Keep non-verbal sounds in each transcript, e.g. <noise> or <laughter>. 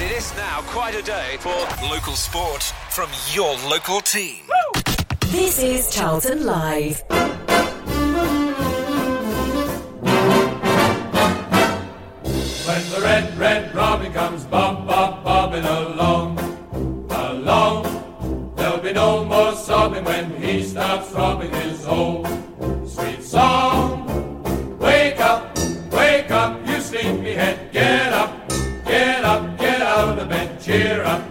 It is now quite a day for local sport from your local team. This is Charlton Live. When the red, red robin comes bob, bob, bobbing along, along, there'll be no more sobbing when he stops throbbing his old sweet song. Cheer up,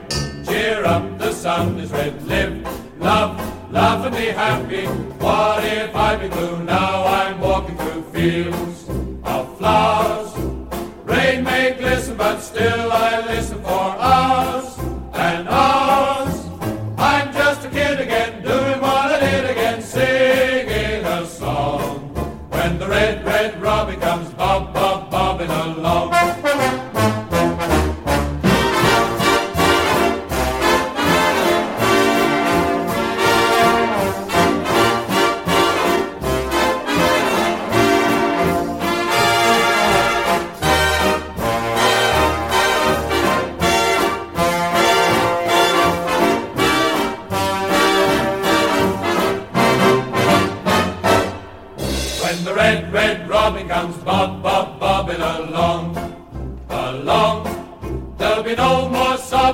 cheer up, the sun is red, live, love, love and be happy. What if I be blue? Now I'm walking through fields of flowers. Rain may glisten, but still I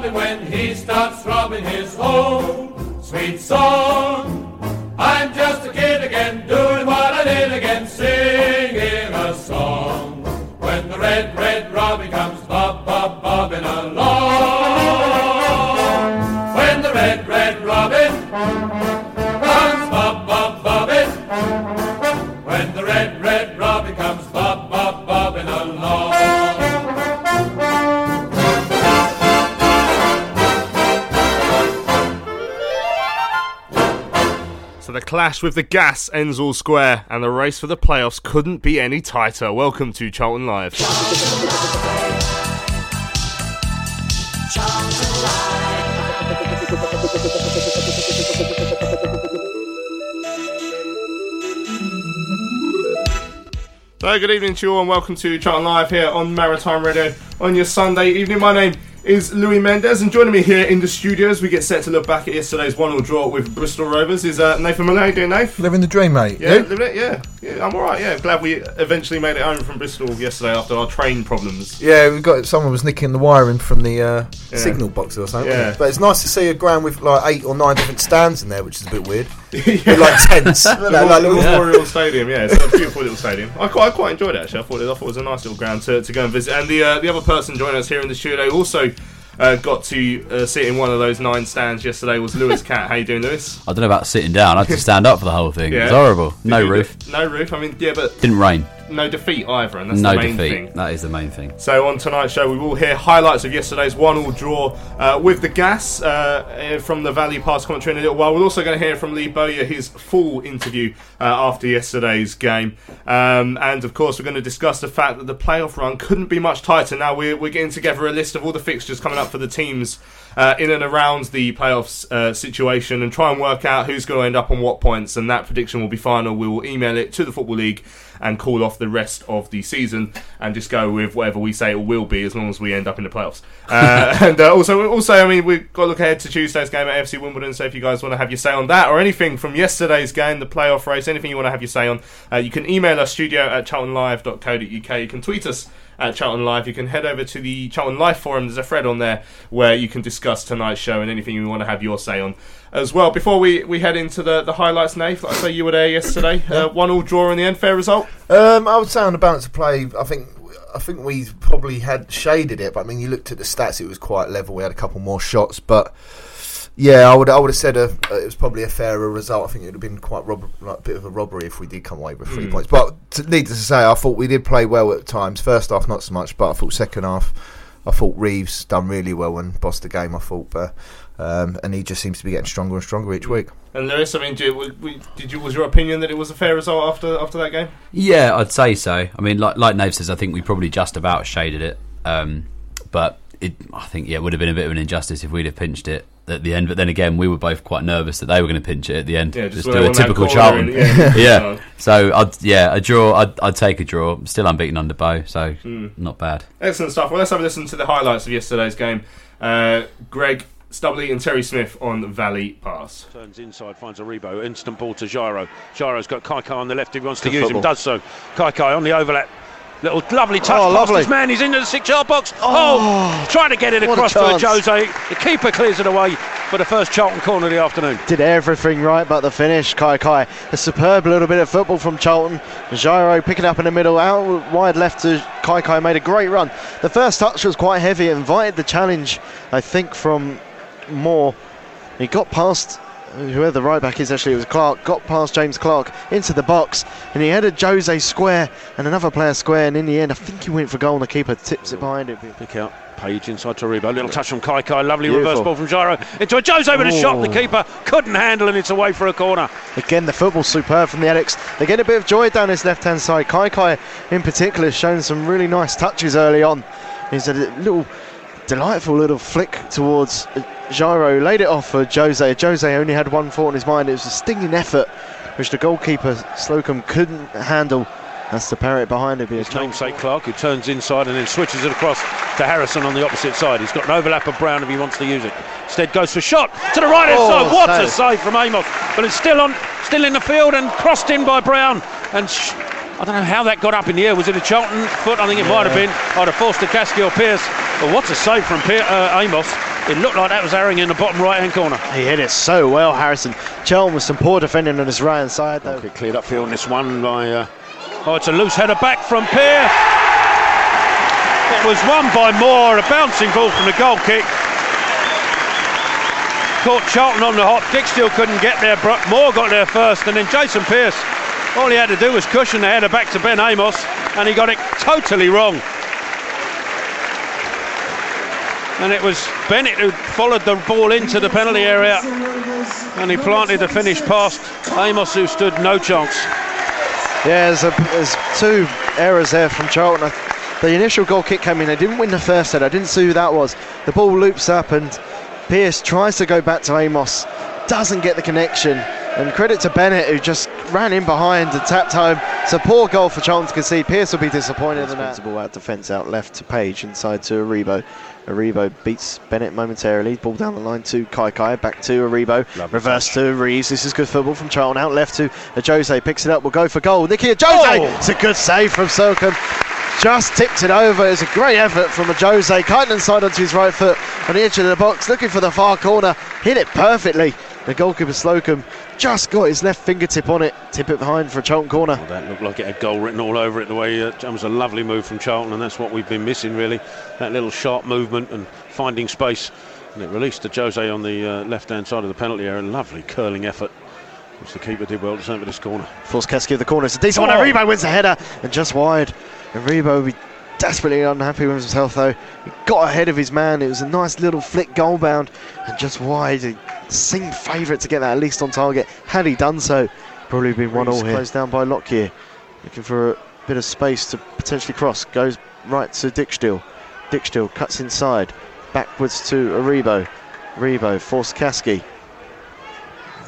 sobbing when he starts throbbing his whole sweet song. I'm just a kid again, doing what I did again, singing a song. When the red, red robin comes bob, bob, bobbing along. Clash with the gas ends all square, and the race for the playoffs couldn't be any tighter. Welcome to Charlton Live. So good evening to you all, and welcome to Charlton Live here on Maritime Radio on your Sunday evening. My name is Louis Mendez, and joining me here in the studio as we get set to look back at yesterday's one-all draw with Bristol Rovers is uh, Nathan Malay. Doing, Nath? Living the dream, mate. Yeah, You? living it. Yeah, yeah, I'm all right. Yeah, glad we eventually made it home from Bristol yesterday after our train problems. Yeah, we got someone was nicking the wiring from the uh, Yeah. signal box or something. Yeah. it? But it's nice to see a ground with like eight or nine different stands in there, which is a bit weird. <laughs> yeah. Like tents. <laughs> The Like little- Memorial <laughs> Stadium, yeah, it's a beautiful little stadium. I quite, I quite enjoyed it actually. I thought it, I thought it was a nice little ground to, to go and visit. And the uh, the other person joining us here in the studio also uh, got to uh, sit in one of those nine stands yesterday was Lewis Cat. How you doing, Lewis? I don't know about sitting down. I had to stand up for the whole thing. It was horrible. No roof. No roof. I mean, yeah, but Didn't rain. No defeat either, and that's no the main defeat. thing. That is the main thing. So on tonight's show, we will hear highlights of yesterday's one-all draw uh, with the Gas uh, from the Valley Pass commentary in a little while. We're also going to hear from Lee Bowyer his full interview uh, after yesterday's game, um, and of course we're going to discuss the fact that the playoff run couldn't be much tighter. Now we're, we're getting together a list of all the fixtures coming up for the teams. Uh, in and around the playoffs uh, situation, and try and work out who's going to end up on what points, and that prediction will be final. We will email it to the Football League and call off the rest of the season and just go with whatever we say it will be as long as we end up in the playoffs. Uh, <laughs> and uh, also, also, I mean, we've got to look ahead to Tuesday's game at FC Wimbledon. So if you guys want to have your say on that or anything from yesterday's game, the playoff race, anything you want to have your say on, uh, you can email us studio at charltonlive.co.uk. You can tweet us. At Charlton Live. You can head over to the Charlton Live forum. There's a thread on there where you can discuss tonight's show and anything you want to have your say on as well. Before we, we head into the, the highlights, Nate, like I say, you were there yesterday. Uh, one all draw in the end. Fair result. Um, I would say on the balance of play, I think I think we probably had shaded it, but I mean, you looked at the stats; it was quite level. We had a couple more shots, but yeah, I would I would have said a, it was probably a fairer result. I think it would have been quite rob- like a bit of a robbery if we did come away with three points. But to, needless to say, I thought we did play well at times. First half, not so much, but I thought second half, I thought Reeves done really well and bossed the game. I thought, but um, and he just seems to be getting stronger and stronger each week. And Lewis, I mean, did, was- we- did you was your opinion that it was a fair result after after that game? Yeah, I'd say so. I mean, like like Nave says, I think we probably just about shaded it. Um, but it, I think yeah, it would have been a bit of an injustice if we'd have pinched it at the end. But then again, we were both quite nervous that they were going to pinch it at the end. Yeah, just just do a typical corner Charlton. yeah. <laughs> yeah. So I'd yeah a draw. I'd, I'd take a draw. Still unbeaten under Bow, so Hmm. not bad. Excellent stuff. Well, let's have a listen to the highlights of yesterday's game. Uh, Greg Stubley and Terry Smith on Valley Pass. Turns inside, finds Aribo. Instant ball to Zyro. Zyro's got Kai Kai on the left if he wants to use football. him. Does so. Kai Kai on the overlap. Little lovely touch Oh, past lovely. his man. He's into the six yard box. Oh, oh trying to get it across to. Jose. The keeper clears it away for the first Charlton corner of the afternoon. did everything right but the finish. Kai Kai, a superb little bit of football from Charlton. Zyro picking up in the middle, out wide left to Kai Kai, made a great run. The first touch was quite heavy, it invited the challenge, I think, from Moore. He got past whoever the right back is actually it was Clarke got past James Clarke into the box and he headed Jose square and another player square and in the end I think he went for goal and the keeper tips it behind it Pick out Page inside to Aribo. Little touch from Kai Kai. Lovely Beautiful. reverse ball from Zyro into Ajose with a shot. The keeper couldn't handle and it's away for a corner. Again, the football superb from the Alex. They get a bit of joy down his left hand side. Kai Kai, in particular, has shown some really nice touches early on. He's a little delightful little flick towards Zyro, laid it off for Jose. Jose only had one thought in his mind. It was a stinging effort, which the goalkeeper Slocombe couldn't handle. That's the parrot behind him. His namesake Clarke, who turns inside and then switches it across to Harrison on the opposite side. He's got an overlap of Brown if he wants to use it. Instead goes for shot to the right hand Oh, side. What a save. save from Amos! But it's still on, still in the field and crossed in by Brown. And sh- I don't know how that got up in the air. Was it a Charlton foot? I think it might have been. I'd have Forster-Caskey or Pearce. But what a save from Pier- uh, Amos! It looked like that was Herring in the bottom right hand corner. He hit it so well, Harrison. Charlton with some poor defending on his right hand side, though. Okay, cleared up field. On this one by. Uh, oh, it's a loose header back from Pear. It was won by Moore. A bouncing ball from the goal kick. Caught Charlton on the hop. Dijksteel couldn't get there. Bro- Moore got there first, and then Jason Pearce. All he had to do was cushion the header back to Ben Amos, and he got it totally wrong. And it was Bennett who followed the ball into the penalty area, and he planted the finish past Amos, who stood no chance. Yeah, there's, a, there's two errors there from Charlton. The initial goal kick came in. They didn't win the first set. I didn't see who that was. The ball loops up and Pearce tries to go back to Amos. Doesn't get the connection. And credit to Bennett who just ran in behind and tapped home. It's a poor goal for Charlton to concede. Pearce will be disappointed in that. Ball out defence out left to Page inside to Aribo. Aribo beats Bennett momentarily. Ball down the line to Kai Kai. Back to Aribo. Reverse to Reeves. This is good football from Charlton. Out left to Jose. Picks it up. Will go for goal. Nicky Ajose. Oh! It's a good save from Slocombe. Just tipped it over. It's a great effort from Jose. Kiting inside onto his right foot on the edge of the box. Looking for the far corner. Hit it perfectly. The goalkeeper Slocombe just got his left fingertip on it. Tip it behind for a Charlton corner. Well, that looked like it had goal written all over it. The way uh, that was a lovely move from Charlton, and that's what we've been missing really. That little sharp movement and finding space. And it released to Jose on the uh, left-hand side of the penalty area. Lovely curling effort, which the keeper did well to save for this corner. Forster-Caskey of the corner. It's a decent Oh. one. Aribo wins the header and just wide. Aribo will be desperately unhappy with himself though. He got ahead of his man. It was a nice little flick goal bound and just wide. He seemed favourite to get that at least on target. Had he done so, probably been one all here. Closed down by Lockyer. Looking for a bit of space to potentially cross. Goes right to Dijksteel. Dijksteel cuts inside. Backwards to Aribo. Aribo Forster-Caskey.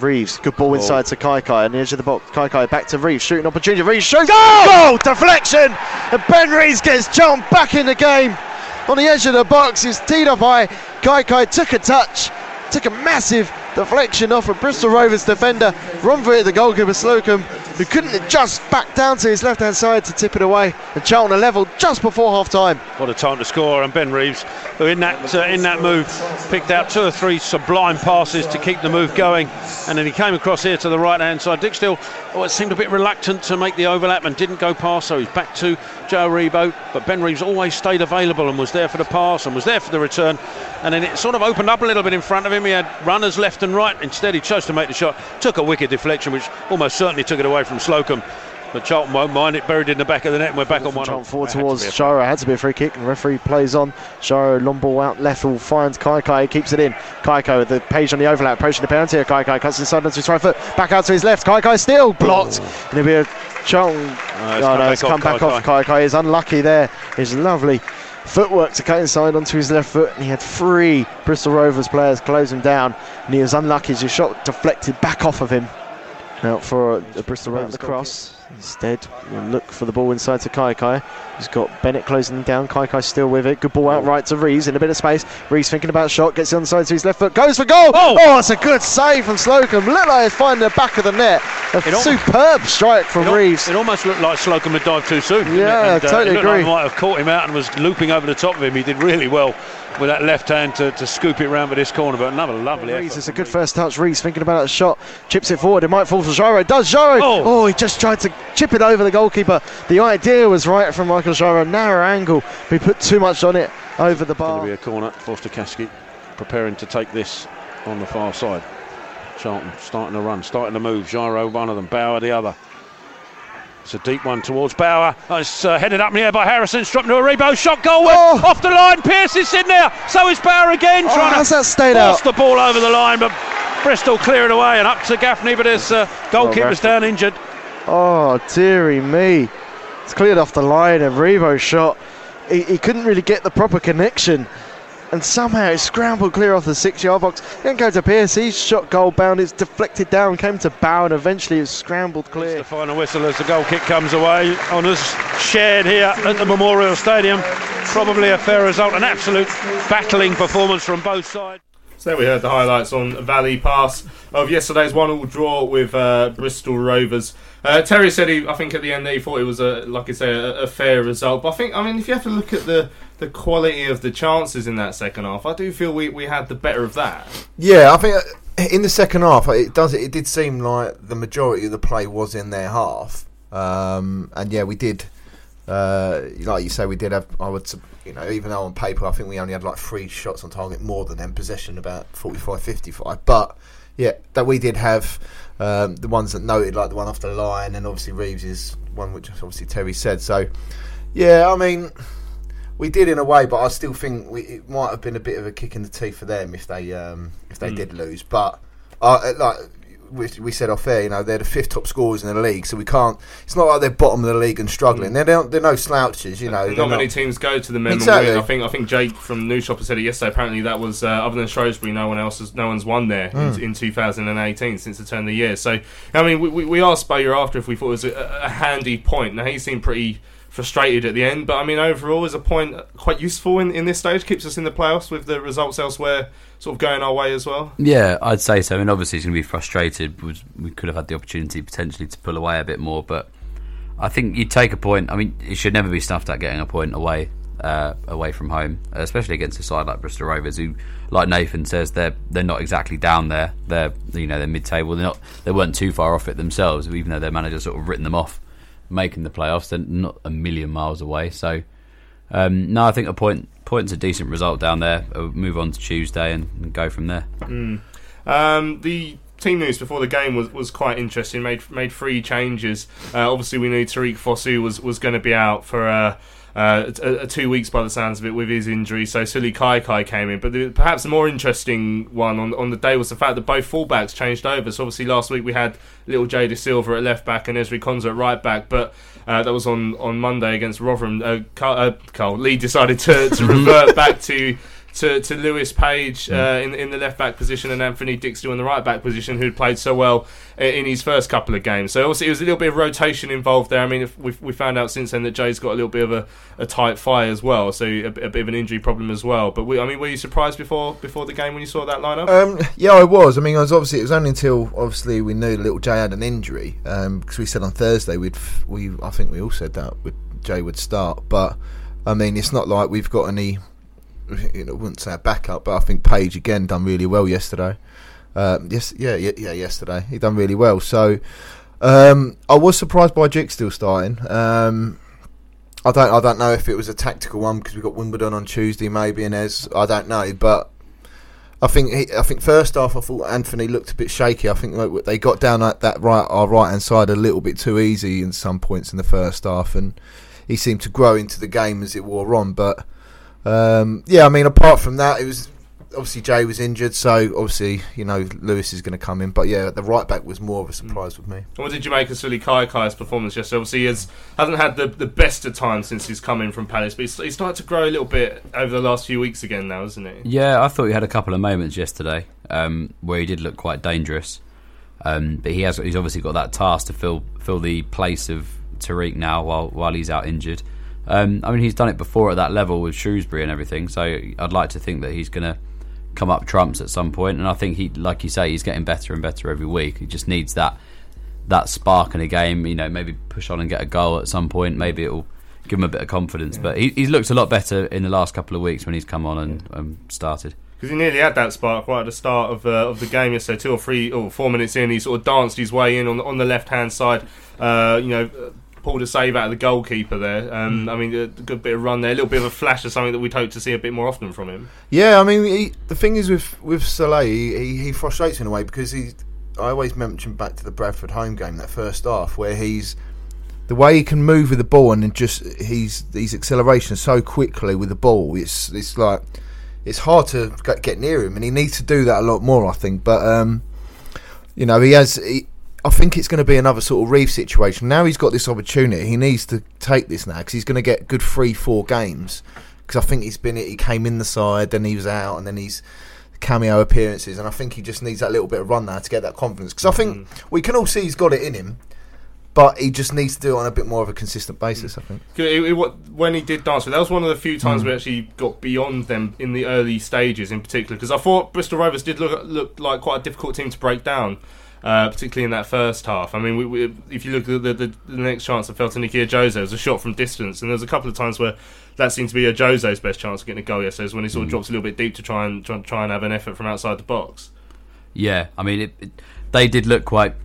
Reeves, good ball inside to Kai Kai on the edge of the box. Kai Kai back to Reeves, shooting opportunity. Reeves shoots. Goal! Goal! Deflection! And Ben Reeves gets John back in the game. On the edge of the box, he's teed up by Kai Kai. Took a touch, took a massive deflection off a Bristol Rovers defender. It, the goalkeeper Slocombe. who couldn't just back down to his left hand side to tip it away. And Charlton are level just before half time. What a time to score! And Ben Reeves, who in that uh, in that move picked out two or three sublime passes to keep the move going, and then he came across here to the right hand side. Dijksteel, oh, it seemed a bit reluctant to make the overlap and didn't go past, so he's back to Joe Aribo. But Ben Reeves always stayed available and was there for the pass and was there for the return. And then it sort of opened up a little bit in front of him. He had runners left and right. Instead, he chose to make the shot. Took a wicked deflection, which almost certainly took it away from Slocombe. But Charlton won't mind it. Buried in the back of the net, and we're back on one. Charlton forward It to towards be a- Zyro. Had to be a free kick, and referee plays on. Zyro, long ball out left, will finds Kai Kai, keeps it in. Kai Kai with the page on the overlap, approaching the penalty. Kai Kai cuts inside onto his right foot, back out to his left. Kai Kai still blocked. Oh. And it'll be a Charlton. Uh, it's oh come no, back it's come off back Kai off. Kai Kai is unlucky there. His lovely footwork to cut inside onto his left foot, and he had three Bristol Rovers players close him down, and he was unlucky as his shot deflected back off of him. Now for the Bristol Rovers the cross. Instead, we'll look for the ball inside to Kai Kai. He's got Bennett closing down. Kai Kai still with it. Good ball out right to Reeves in a bit of space. Reeves thinking about shot, gets it on the side to his left foot, goes for goal. Oh, it's a good save from Slocombe. Looked like he's finding the back of the net. A It superb strike from It, Reeves. it almost looked like Slocombe had dived too soon. Yeah, it? And, uh, totally like agree. he might have caught him out and was looping over the top of him. He did really well with that left hand to, to scoop it round with this corner. But another lovely effort. it's a good first touch. Reeves thinking about a shot, chips it forward. It might fall for Zyro. It does Zyro. Oh! oh. he just tried to chip it over the goalkeeper. The idea was right from Michael Zyro. Narrow angle. He put too much on it over the Going to bar. be a corner. Forster-Caskey preparing to take this on the far side. Charlton starting to run, starting to move. Zyro, one of them. Bauer, the other. It's a deep one towards Bauer. Oh, it's uh, headed up in the air by Harrison. Struck into a rebound. Shot goal. Oh. Off the line. Pearce is in there. So is Bauer again. Oh, trying how's to that stayed force out? the ball over the line. But Bristol clear it away and up to Gaffney. But his uh, goalkeeper's down injured. Oh, dearie me. It's cleared off the line. And Revo shot. He, he couldn't really get the proper connection. And somehow it scrambled clear off the six yard box. Didn't go to Pearce. He's shot goal bound. It's deflected down, came to Bow, and eventually it scrambled clear. The final whistle as the goal kick comes away. on Honours shared here at the Memorial Stadium. Probably a fair result. An absolute battling performance from both sides. So there we heard the highlights on Valley Pass of yesterday's one-all draw with uh, Bristol Rovers. Uh, Terry said he, I think at the end that he thought it was a, like I say, a, a fair result. But I think, I mean, if you have to look at the the quality of the chances in that second half, I do feel we, we had the better of that. Yeah, I think uh, in the second half, it does. It did seem like the majority of the play was in their half, um, and yeah, we did. Uh, like you say, we did have. I would, you know, even though on paper I think we only had like three shots on target more than them, possession about 45, 55. But yeah, that we did have um, the ones that noted, like the one off the line, and obviously Reeves is one which obviously Terry said. So yeah, I mean. We did in a way, but I still think we, it might have been a bit of a kick in the teeth for them if they um, if they did lose. But uh, like we, we said off air, you know they're the fifth top scorers in the league, so we can't. It's not like they're bottom of the league and struggling. They're they're, they're no slouches, you know. And they're not many teams go to the men Exactly. I think I think Jake from News Shopper said it yesterday. Apparently, that was uh, other than Shrewsbury, no one else has, no one's won there Mm. in, in 2018 since the turn of the year. So I mean, we, we, we asked Bowyer after if we thought it was a, a handy point. Now he seemed pretty frustrated at the end, but I mean overall is a point quite useful in, in this stage. Keeps us in the playoffs with the results elsewhere sort of going our way as well. Yeah, I'd say so. I mean, obviously, he's going to be frustrated. We- could have had the opportunity potentially to pull away a bit more, but I think you take a point. I mean, it should never be snuffed at getting a point away, uh, away from home, especially against a side like Bristol Rovers, who, like Nathan says, they're they're not exactly down there. They're you know they're mid-table. They're not. They weren't too far off it themselves, even though their manager sort of written them off making the playoffs. They're not a million miles away. So um, no, I think a point point's a decent result down there. Uh, move on to Tuesday and, and go from there. Mm. Um, the team news before the game was, was quite interesting. Made made three changes. Uh, obviously, we knew Tariq Fosu was was going to be out for. Uh, uh, t- uh, two weeks by the sounds of it with his injury, so Sullay Kai Kai came in. But the, perhaps the more interesting one on on the day was the fact that both fullbacks changed over. So obviously last week we had little Jay Dasilva at left back and Ezri Konsa at right back, but uh, that was on, on Monday against Rotherham. Uh, Carl, uh, Carl Lee decided to, to <laughs> revert back to to, to Lewis Page uh, in in the left back position and Anfernee Dijksteel in the right back position, who'd played so well in his first couple of games. So obviously, it was a little bit of rotation involved there. I mean, if we we found out since then that Jay's got a little bit of a, a tight fire as well, so a, bit- a bit of an injury problem as well. But we, I mean, were you surprised before before the game when you saw that lineup? Um, yeah, I was. I mean, I was obviously. It was only until obviously we knew little Jay had an injury because we said on Thursday we'd we. I think we all said that Jay would start, but I mean, it's not like we've got any. <laughs> You know, wouldn't say a backup, but I think Page again done really well yesterday. Um, yes, yeah, yeah, yeah, yesterday he done really well. So um, I was surprised by Dijksteel starting. Um, I don't, I don't know if it was a tactical one because we got Wimbledon on Tuesday, maybe, and as I don't know, but I think he, I think first half I thought Anfernee looked a bit shaky. I think they got down at that right our right hand side a little bit too easy in some points in the first half, and he seemed to grow into the game as it wore on. But um, yeah, I mean, apart from that, it was obviously Jay was injured, so obviously you know Lewis is going to come in. But yeah, the right back was more of a surprise with me. And What did you make of Sully Kai Kai's performance yesterday? Obviously, he has, hasn't had the, the best of times since he's come in from Palace, but he's, he's started to grow a little bit over the last few weeks again now, isn't it? Yeah, I thought he had a couple of moments yesterday um, where he did look quite dangerous. Um, but he has he's obviously got that task to fill fill the place of Tariq now while while he's out injured. Um, I mean, he's done it before at that level with Shrewsbury and everything. So I'd like to think that he's going to come up trumps at some point. And I think he, like you say, he's getting better and better every week. He just needs that that spark in a game. You know, maybe push on and get a goal at some point. Maybe it'll give him a bit of confidence. But he, he's looked a lot better in the last couple of weeks when he's come on and um, started. Because he nearly had that spark right at the start of uh, of the game yesterday, two or three or four minutes in. He sort of danced his way in on the, on the left hand side. Uh, you know, uh, pulled a save out of the goalkeeper there. Um, I mean, a good bit of run there, a little bit of a flash of something that we'd hope to see a bit more often from him. Yeah, I mean, he, the thing is with with Sullay, he, he, frustrates in a way because he. I always mention back to the Bradford home game that first half where he's the way he can move with the ball and just he's these accelerations so quickly with the ball. It's it's like it's hard to get, get near him, and he needs to do that a lot more, I think. But um, you know, he has. He, I think it's going to be another sort of Reeve situation. Now he's got this opportunity. He needs to take this now because he's going to get good three, four games. Because I think he's been. He came in the side, then he was out, and then he's cameo appearances. And I think he just needs that little bit of run now to get that confidence. Because I think mm. we can all see he's got it in him, but he just needs to do it on a bit more of a consistent basis. Mm. I think. It- it- when he did dance that was one of the few times mm. we actually got beyond them in the early stages, in particular. Because I thought Bristol Rovers did look look like quite a difficult team to break down, uh, particularly in that first half. I mean, we, we, if you look at the, the, the next chance that fell to Nicky Ajose, it was a shot from distance, and there was a couple of times where that seemed to be Ajose's best chance of getting a goal yesterday, is when he sort of drops a little bit deep to try and try, try and have an effort from outside the box. Yeah, I mean, it, it, they did look quite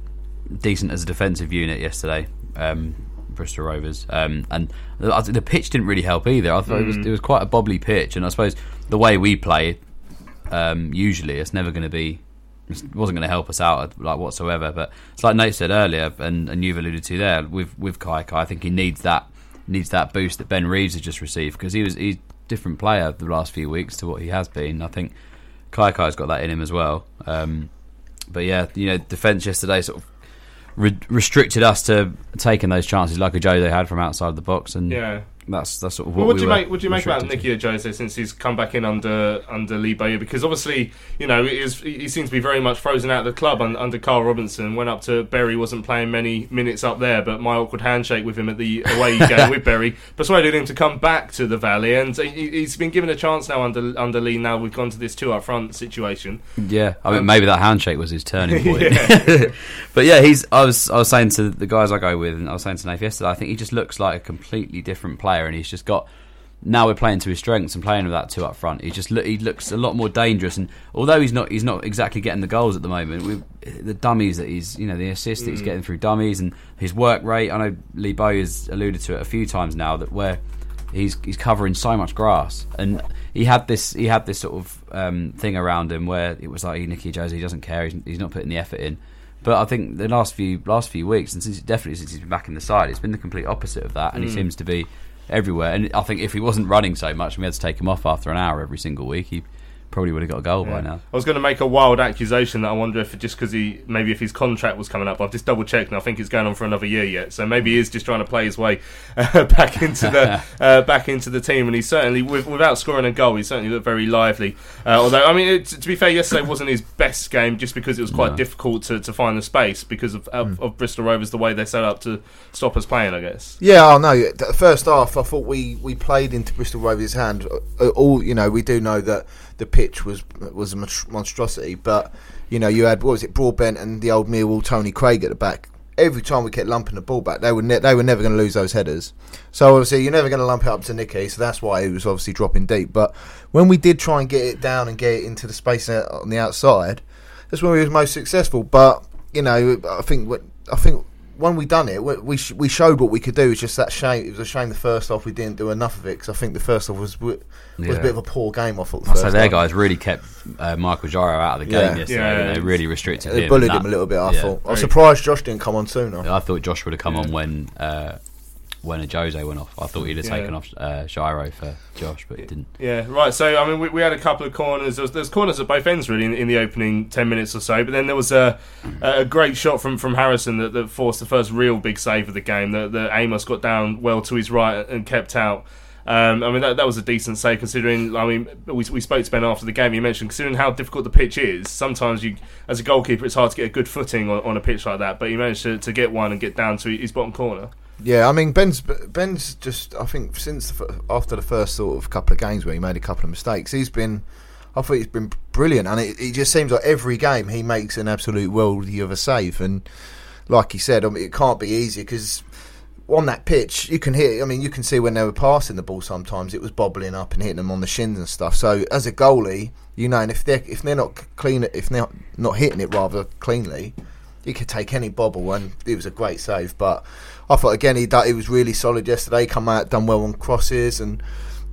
decent as a defensive unit yesterday, um, Bristol Rovers, um, and the, the pitch didn't really help either. I thought it was it was quite a bobbly pitch, and I suppose the way we play, um, usually it's never going to be. Wasn't going to help us out like whatsoever, but it's like Nate said earlier, and, and you've alluded to there with with Kai Kai. I think he needs that needs that boost that Ben Reeves has just received because he was he's a different player the last few weeks to what he has been. I think Kai Kai's got that in him as well. Um, but yeah, you know, defence yesterday sort of re- restricted us to taking those chances like a Joe they had from outside the box, and Yeah. That's that's sort of what Well, what we do you make? What do you make about. Nicky Ajose since he's come back in under under Lee Bowyer? Because obviously, you know, he, is, he seems to be very much frozen out of the club un, under Karl Robinson. Went up to Bury, wasn't playing many minutes up there, but my awkward handshake with him at the away <laughs> game with Bury persuaded him to come back to the Valley, and he, he's been given a chance now under under Lee. Now we've gone to this two up front situation. Yeah, I mean, um, maybe that handshake was his turning <laughs> point. Yeah. <laughs> but yeah, he's. I was. I was saying to the guys I go with, and I was saying to Nath yesterday. I think he just looks like a completely different player, and he's just got. Now we're playing to his strengths and playing with that two up front. He just look, he looks a lot more dangerous, and although he's not he's not exactly getting the goals at the moment. With the dummies that he's you know the assists that he's Mm. getting through dummies and his work rate. I know Lee Bow has alluded to it a few times now that where he's he's covering so much grass, and he had this he had this sort of um, thing around him where it was like Nicky Ajose he doesn't care, he's, he's not putting the effort in. But I think the last few last few weeks, and since definitely since he's been back in the side, it's been the complete opposite of that, and he Mm. seems to be everywhere. And I think if he wasn't running so much, and we had to take him off after an hour every single week, he probably would have got a goal by now. I was going to make a wild accusation that I wonder if just because he maybe if his contract was coming up, I've just double checked and I think it's going on for another year yet. So maybe he is just trying to play his way uh, <laughs> back into the <laughs> uh, back into the team. And he certainly, with, without scoring a goal, he certainly looked very lively. Uh, although I mean, it, to be fair, yesterday wasn't his best game just because it was quite No. difficult to, to find the space because of, of, of Bristol Rovers the way they set up to stop us playing. I guess. Yeah, I know. The first half, I thought we, we played into Bristol Rovers' hand. Uh, All you know, we do know that the pitch was was a monstrosity, but you know, you had what was it, Broadbent and the old Millwall Tony Craig at the back. Every time we kept lumping the ball back, they were ne- they were never going to lose those headers. So obviously, you're never going to lump it up to Nicky. So that's why he was obviously dropping deep. But when we did try and get it down and get it into the space on the outside, that's when we was most successful. But you know, I think I think when we done it, we we, sh- we showed what we could do. It's just that shame. It was a shame the first half we didn't do enough of it because I think the first half was was Yeah. a bit of a poor game. I thought. The I first say their guys really kept uh, Michael Zyro out of the game Yeah. yesterday. Yeah. didn't They really restricted They him. bullied and him a little bit. I yeah. thought. I was surprised Josh didn't come on sooner. I thought Josh would have come on when uh, when Ajose went off. I thought he'd have Yeah. taken off uh, Zyro for Josh, but he didn't. Yeah, right. So I mean, we, we had a couple of corners. There's was, there corners at both ends really in, in the opening ten minutes or so. But then there was a a great shot from, from Harrison that, that forced the first real big save of the game. That that Amos got down well to his right and kept out. Um, I mean, that, that was a decent save considering. I mean, we, we spoke to Ben after the game. He mentioned considering how difficult the pitch is. Sometimes you, as a goalkeeper, it's hard to get a good footing on, on a pitch like that. But he managed to, to get one and get down to his bottom corner. Yeah, I mean Ben's Ben's just I think since the, after the first sort of couple of games where he made a couple of mistakes, he's been I thought he's been brilliant, and it, it just seems like every game he makes an absolute worldie of a save, and like he said, I mean it can't be easy because on that pitch you can hear. I mean you can see when they were passing the ball sometimes it was bobbling up and hitting them on the shins and stuff. So as a goalie, you know, and if they're if they're not clean, if they're not hitting it rather cleanly, he could take any bobble, and it was a great save. But I thought again he he was really solid yesterday. Come out, done well on crosses, and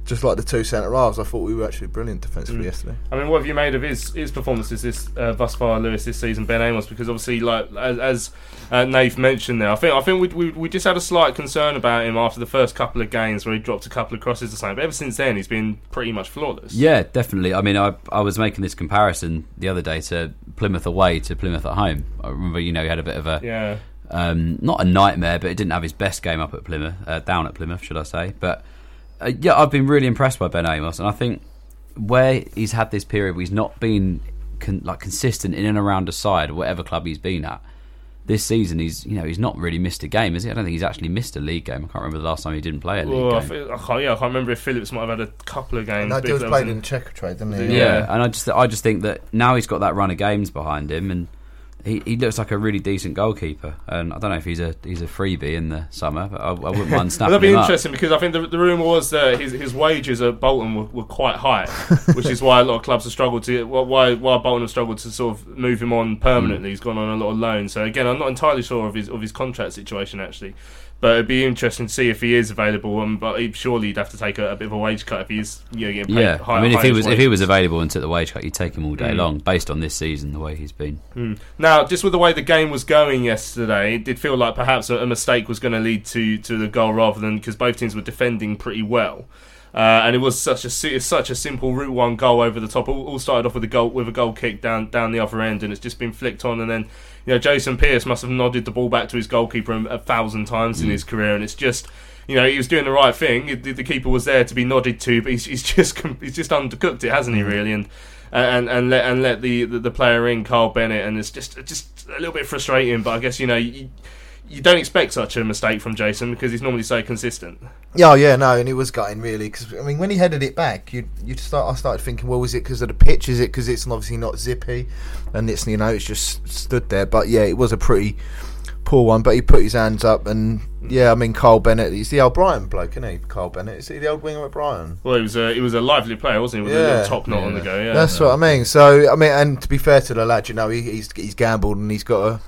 just like the two centre halves, I thought we were actually brilliant defensively yesterday. I mean, what have you made of his his performances this uh, thus far, Lewis, this season, Ben Amos? Because obviously, like as, as uh, Nave mentioned there, I think I think we, we we just had a slight concern about him after the first couple of games where he dropped a couple of crosses or something. But ever since then, he's been pretty much flawless. Yeah, definitely. I mean, I I was making this comparison the other day to Plymouth away to Plymouth at home. I remember, you know, he had a bit of a Yeah. Um, not a nightmare, but it didn't have his best game up at Plymouth, uh, down at Plymouth, should I say? But uh, yeah, I've been really impressed by Ben Amos, and I think where he's had this period where he's not been con- like consistent in and around a side, whatever club he's been at. This season, he's you know he's not really missed a game, has he? I don't think he's actually missed a league game. I can't remember the last time he didn't play a league Oh, I, game. feel, I, can't, yeah, I can't remember if Phillips might have had a couple of games. No, but he was played in- in the Checkatrade, didn't Yeah. he? Yeah, and I just I just think that now he's got that run of games behind him, and he, he looks like a really decent goalkeeper. And I don't know if he's a he's a freebie in the summer, but I, I wouldn't mind <laughs> snapping that'd be him up. interesting because I think the, the rumor was that his, his wages at Bolton were, were quite high, which is why a lot of clubs have struggled to why why Bolton have struggled to sort of move him on permanently. Mm. He's gone on a lot of loans, So again, I'm not entirely sure of his of his contract situation actually, but it'd be interesting to see if he is available. Um, but he, surely he'd have to take a, a bit of a wage cut if he's you know, getting paid. Yeah, high, I mean, if he was if he was available and took the wage cut, you'd take him all day Mm. long, based on this season the way he's been. Now, just with the way the game was going yesterday, it did feel like perhaps a, a mistake was going to lead to, to the goal rather than because both teams were defending pretty well. Uh, and it was such a such a simple route one goal over the top. All, all started off with a goal with a goal kick down down the other end, and it's just been flicked on. And then you know Jason Pearce must have nodded the ball back to his goalkeeper a, thousand times in mm. his career, and it's just you know he was doing the right thing. The, the keeper was there to be nodded to, but he's, he's just he's just undercooked it, hasn't he? Mm. Really, and uh, and and let and let the, the, the player in Carl Bennett, and it's just just a little bit frustrating. But I guess you know you, you don't expect such a mistake from Jason because he's normally so consistent. Yeah, oh, yeah, no, and it was gutting really because I mean when he headed it back, you you start. I started thinking, well, was it because of the pitch? Is it because it's obviously not zippy, and it's you know it's just stood there? But yeah, it was a pretty poor one. But he put his hands up, and yeah, I mean Carl Bennett, he's the old Brighton bloke, isn't he? Carl Bennett, is he the old winger at Brighton? Well, he was a he was a lively player, wasn't he? With a Yeah. little top knot on the go. Yeah, That's what I mean. So I mean, and to be fair to the lad, you know, he, he's he's gambled and he's got a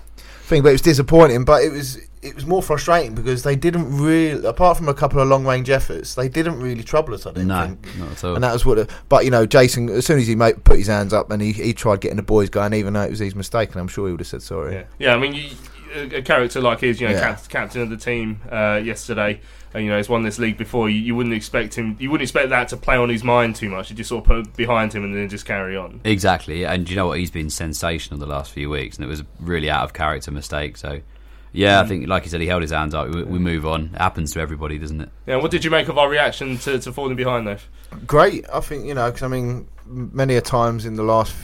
thing, but it was disappointing. But it was it was more frustrating because they didn't really, apart from a couple of long range efforts, they didn't really trouble us. I didn't No, think. not at all. And that was what. The, but you know, Jason, as soon as he made, put his hands up and he, he tried getting the boys going, even though it was his mistake, and I'm sure he would have said sorry. Yeah, yeah. I mean, you, a, a character like his, you know, Yeah. captain of the team uh, yesterday. Uh, you know, he's won this league before. You, you wouldn't expect him. You wouldn't expect that to play on his mind too much. You just sort of put behind him and then just carry on. Exactly, and you know what? He's been sensational the last few weeks, and it was a really out of character mistake. So, yeah, I think, like you said, he held his hands up. We, we move on. It happens to everybody, doesn't it? Yeah. What did you make of our reaction to, to falling behind, though? great. I think you know because I mean, many a times in the last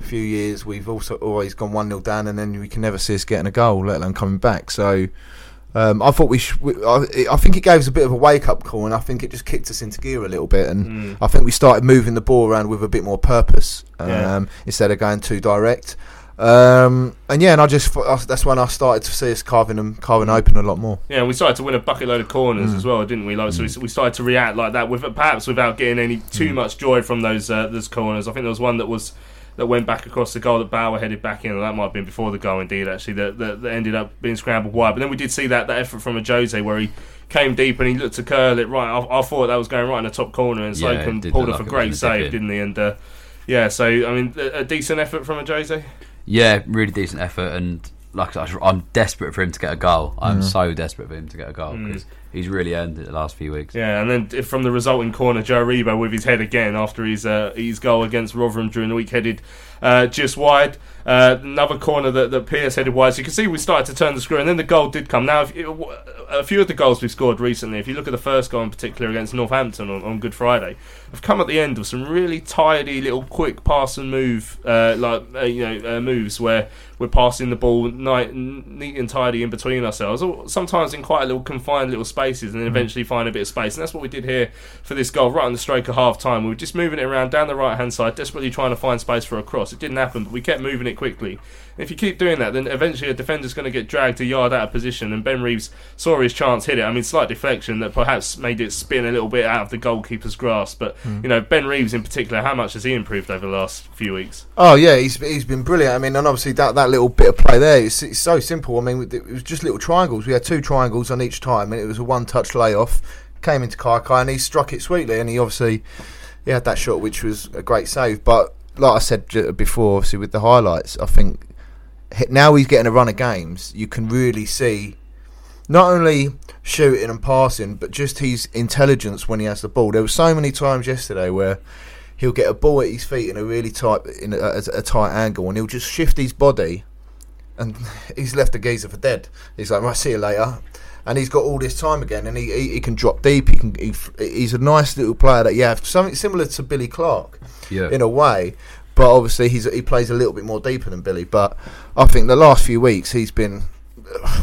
few years we've also always gone one 0 down, and then we can never see us getting a goal, let alone coming back. So. Um, I thought we, sh- we I, I think it gave us a bit of a wake up call, and I think it just kicked us into gear a little bit. And I think we started moving the ball around with a bit more purpose um, Yeah. instead of going too direct. Um, and yeah, and I just I- that's when I started to see us carving them carving open a lot more. Yeah, and we started to win a bucket load of corners as well, didn't we? Like, so we, we started to react like that, with perhaps without getting any too much joy from those uh, those corners. I think there was one that was that went back across the goal that Bauer headed back in, and that might have been before the goal, indeed. Actually, that, that, that ended up being scrambled wide. But then we did see that that effort from Ajose where he came deep and he looked to curl it right. I, I thought that was going right in the top corner, and Yeah, Slocombe pulled off a like it great was gonna dip save, in. didn't he? And uh, yeah, so I mean, a, a decent effort from Ajose. Yeah, really decent effort, and like I said, I'm desperate for him to get a goal. I'm so desperate for him to get a goal because he's really earned it the last few weeks. Yeah, and then from the resulting corner, Joe Aribo with his head again after his uh, his goal against Rotherham during the week headed uh, just wide. Uh, another corner that, that Pearce headed wide. So you can see we started to turn the screw, and then the goal did come. Now, if, a few of the goals we've scored recently, if you look at the first goal in particular against Northampton on, on Good Friday, have come at the end of some really tidy little quick pass and move, uh, like uh, you know, uh, moves where we're passing the ball night, neat and tidy in between ourselves, or sometimes in quite a little confined little spaces, and then eventually find a bit of space. And that's what we did here for this goal, right on the stroke of half time. We were just moving it around down the right hand side, desperately trying to find space for a cross. It didn't happen, but we kept moving it quickly. And if you keep doing that, then eventually a defender's going to get dragged a yard out of position, and Ben Reeves saw his chance, hit it. I mean, slight deflection that perhaps made it spin a little bit out of the goalkeeper's grasp. But hmm. you know, Ben Reeves in particular, how much has he improved over the last few weeks? Oh yeah, he's he's been brilliant. I mean, and obviously that, that little bit of play there, it's, it's so simple. I mean, it was just little triangles. We had two triangles on each time, and it was a one-touch layoff. Came into Kai Kai, and he struck it sweetly. And he obviously he had that shot, which was a great save. But like I said before, obviously with the highlights, I think now he's getting a run of games. You can really see not only shooting and passing, but just his intelligence when he has the ball. There were so many times yesterday where he'll get a ball at his feet in a really tight in a, a, a tight angle, and he'll just shift his body, and <laughs> he's left the geezer for dead. He's like, "Right, see you later." And he's got all this time again, and he, he, he can drop deep. He can. He, he's a nice little player that you have something similar to Billy Clarke Yeah. in a way, but obviously he's he plays a little bit more deeper than Billy. But I think the last few weeks he's been. <sighs>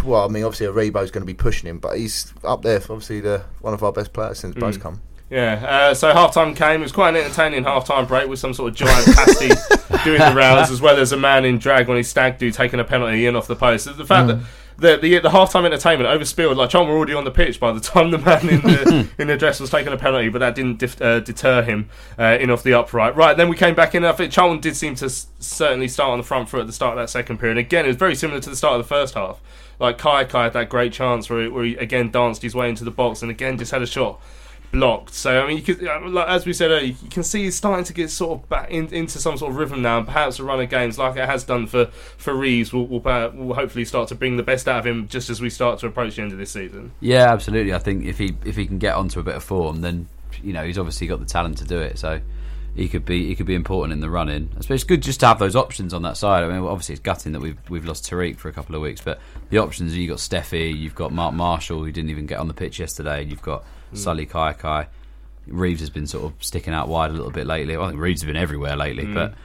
Well, I mean, obviously Aribo's going to be pushing him, but he's up there. For obviously, the one of our best players since Bo's come. Yeah, uh, so half time came. It was quite an entertaining half time break with some sort of giant pasty <laughs> doing the rounds, as well as a man in drag when his stag do taking a penalty in off the post. The fact that the the, the half time entertainment overspilled, like John were already on the pitch by the time the man in the in the dress was taking a penalty, but that didn't dif- uh, deter him uh, in off the upright. Right, then we came back in. I think Charlton did seem to s- certainly start on the front foot at the start of that second period. Again, it was very similar to the start of the first half. Like Kai Kai had that great chance where he, where he again danced his way into the box and again just had a shot blocked. So I mean, you could, uh, like, as we said earlier, you can see he's starting to get sort of back in, into some sort of rhythm now, and perhaps a run of games like it has done for for Reeves will will, will hopefully start to bring the best out of him just as we start to approach the end of this season. Yeah, absolutely. I think if he if he can get onto a bit of form, then you know he's obviously got the talent to do it. So he could be he could be important in the running. in. I suppose it's good just to have those options on that side. I mean, obviously it's gutting that we've we've lost Tariq for a couple of weeks, but the options you've got Steffi, you've got Mark Marshall who didn't even get on the pitch yesterday, and you've got Sully Kai Kai. Reeves has been sort of sticking out wide a little bit lately. Well, I think Reeves has been everywhere lately, but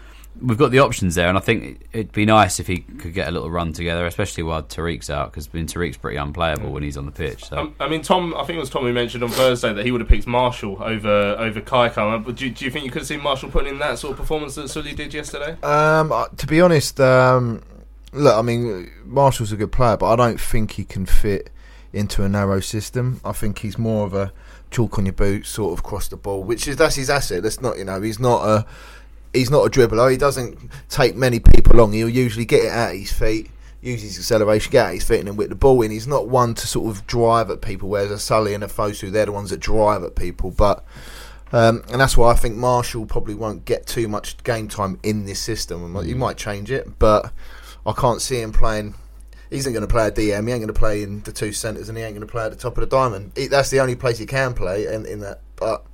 we've got the options there, and I think it'd be nice if he could get a little run together, especially while Tariq's out, because Tariq's pretty unplayable when he's on the pitch. So. Um, I mean, Tom. I think it was Tom who mentioned on Thursday that he would have picked Marshall over over Kaikai. But do, do you think you could see Marshall putting in that sort of performance that Sully did yesterday? Um, uh, to be honest, um, look, I mean, Marshall's a good player, but I don't think he can fit into a narrow system. I think he's more of a chalk on your boot sort of cross the ball, which is that's his asset. That's not, you know, he's not a he's not a dribbler. He doesn't take many people on. He'll usually get it at his feet. Use his acceleration, get at his feet, and then whip the ball in. He's not one to sort of drive at people. Whereas a Sully and a Fosu, they're the ones that drive at people. But um, and that's why I think Marshall probably won't get too much game time in this system. He might change it, but I can't see him playing he isn't going to play a DM. He ain't going to play in the two centres, and he ain't going to play at the top of the diamond. He, that's the only place he can play in, in that. But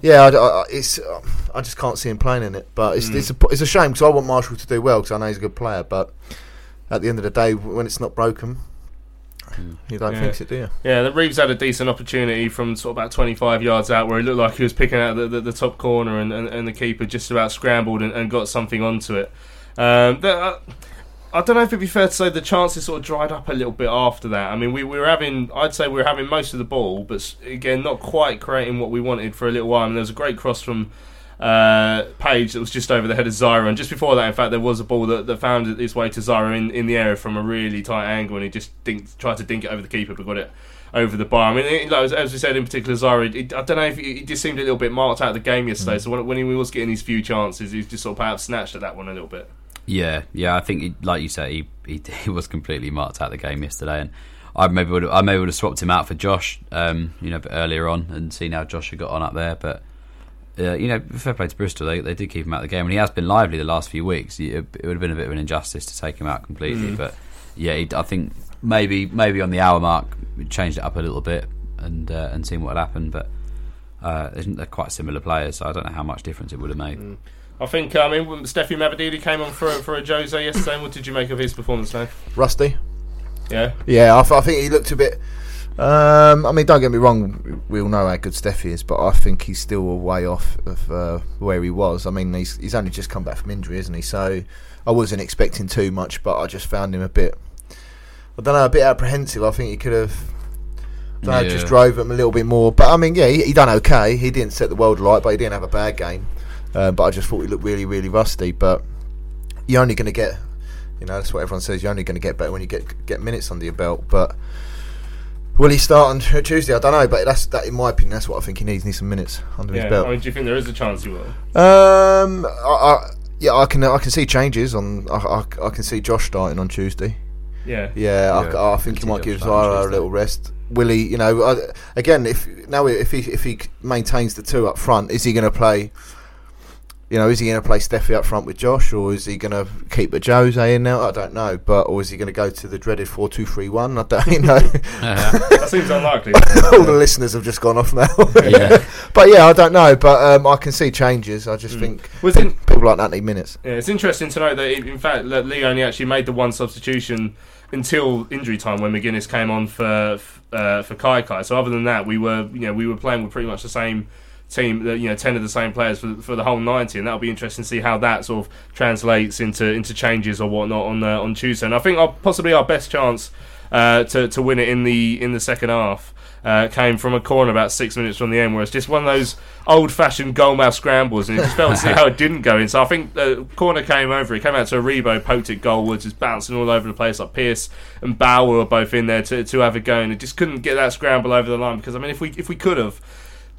yeah, I, I, it's I just can't see him playing in it. But it's it's, a, it's a shame because I want Marshall to do well because I know he's a good player. But at the end of the day, when it's not broken, you don't Yeah. fix it, do you? Yeah, the Reeves had a decent opportunity from sort of about 25 yards out where he looked like he was picking out the, the, the top corner and, and, and the keeper just about scrambled and, and got something onto it. Um, the, uh, I don't know if it'd be fair to say the chances sort of dried up a little bit after that. I mean, we, we were having, I'd say we were having most of the ball, but again, not quite creating what we wanted for a little while. I And there was a great cross from uh, Page that was just over the head of Zyro. And just before that, in fact, there was a ball that, that found its way to Zyro in, in the area from a really tight angle, and he just dinked, tried to dink it over the keeper, but got it over the bar. I mean, it, like, as, we said in particular, Zyro, it, I don't know if he, he just seemed a little bit marked out of the game yesterday. So when, when he was getting his few chances, he was just sort of perhaps snatched at that one a little bit. Yeah, yeah. I think, he, like you say, he, he <laughs> he was completely marked out of the game yesterday, and I maybe would have, I maybe would have swapped him out for Josh, um, you know, earlier on, and seen how Josh had got on up there. But uh, you know, fair play to Bristol, they they did keep him out of the game, and he has been lively the last few weeks. It, would have been a bit of an injustice to take him out completely, but yeah, he, I think maybe maybe on the hour mark we changed it up a little bit and uh, and seen what had happened, but. Uh, isn't they're quite similar players, so I don't know how much difference it would have made. I think, I mean, Stephy Mavididi came on for, for Ajose yesterday. What did you make of his performance, Dave? Rusty. Yeah? Yeah, I, th- I think he looked a bit. Um, I mean, don't get me wrong. We all know how good Stephy is, but I think he's still a way off of uh, where he was. I mean, he's he's only just come back from injury, isn't he? So I wasn't expecting too much, but I just found him a bit. I don't know, a bit apprehensive. I think he could have. I don't know, Yeah. just drove him a little bit more. But I mean, yeah, he, he done okay. He didn't set the world alight, but he didn't have a bad game. Uh, but I just thought he looked really, really rusty. But you're only going to get, you know, that's what everyone says. You're only going to get better when you get get minutes under your belt. But will he start on Tuesday? I don't know. But that's that, in my opinion, that's what I think he needs. Needs some minutes under Yeah. his belt. I mean, do you think there is a chance he will? Um, I, I, yeah, I can I can see changes on. I, I, I can see Josh starting on Tuesday. Yeah. Yeah, Yeah, I, I think he might give Zyro a little rest. Will he? You know, I, again, if now if he if he maintains the two up front, is he going to play? You know, is he going to play Stephy up front with Josh, or is he going to keep Ajose in now? I don't know, but or is he going to go to the dreaded four two three one? I don't <laughs> you know. That seems unlikely. <laughs> All the listeners have just gone off now. Yeah. <laughs> but yeah, I don't know, but um, I can see changes. I just think Was it- people like that need minutes. Yeah, it's interesting to note that in fact that Lee only actually made the one substitution until injury time when Magennis came on for uh, for Kaikai. So other than that, we were you know we were playing with pretty much the same team, you know, ten of the same players for, for the whole ninety, and that'll be interesting to see how that sort of translates into into changes or whatnot on uh, on Tuesday. And I think our, possibly our best chance uh, to to win it in the in the second half. Uh, came from a corner about six minutes from the end, where it's just one of those old-fashioned goalmouth scrambles, and it just felt to see <laughs> how it didn't go in. So I think the corner came over, it came out to Aribo, poked it goalwards, just bouncing all over the place. Like Pearce and Bauer were both in there to, to have a go, and it just couldn't get that scramble over the line. Because I mean, if we if we could have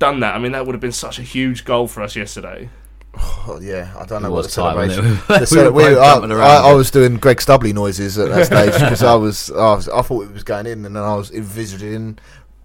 done that, I mean, that would have been such a huge goal for us yesterday. Oh, <sighs> yeah, I don't know It what was the tight, celebration. it? <laughs> the cele- We were we- I, I, I was doing Greg Stubley noises at that <laughs> stage because I was, I was, I thought it was going in, and then I was envisaging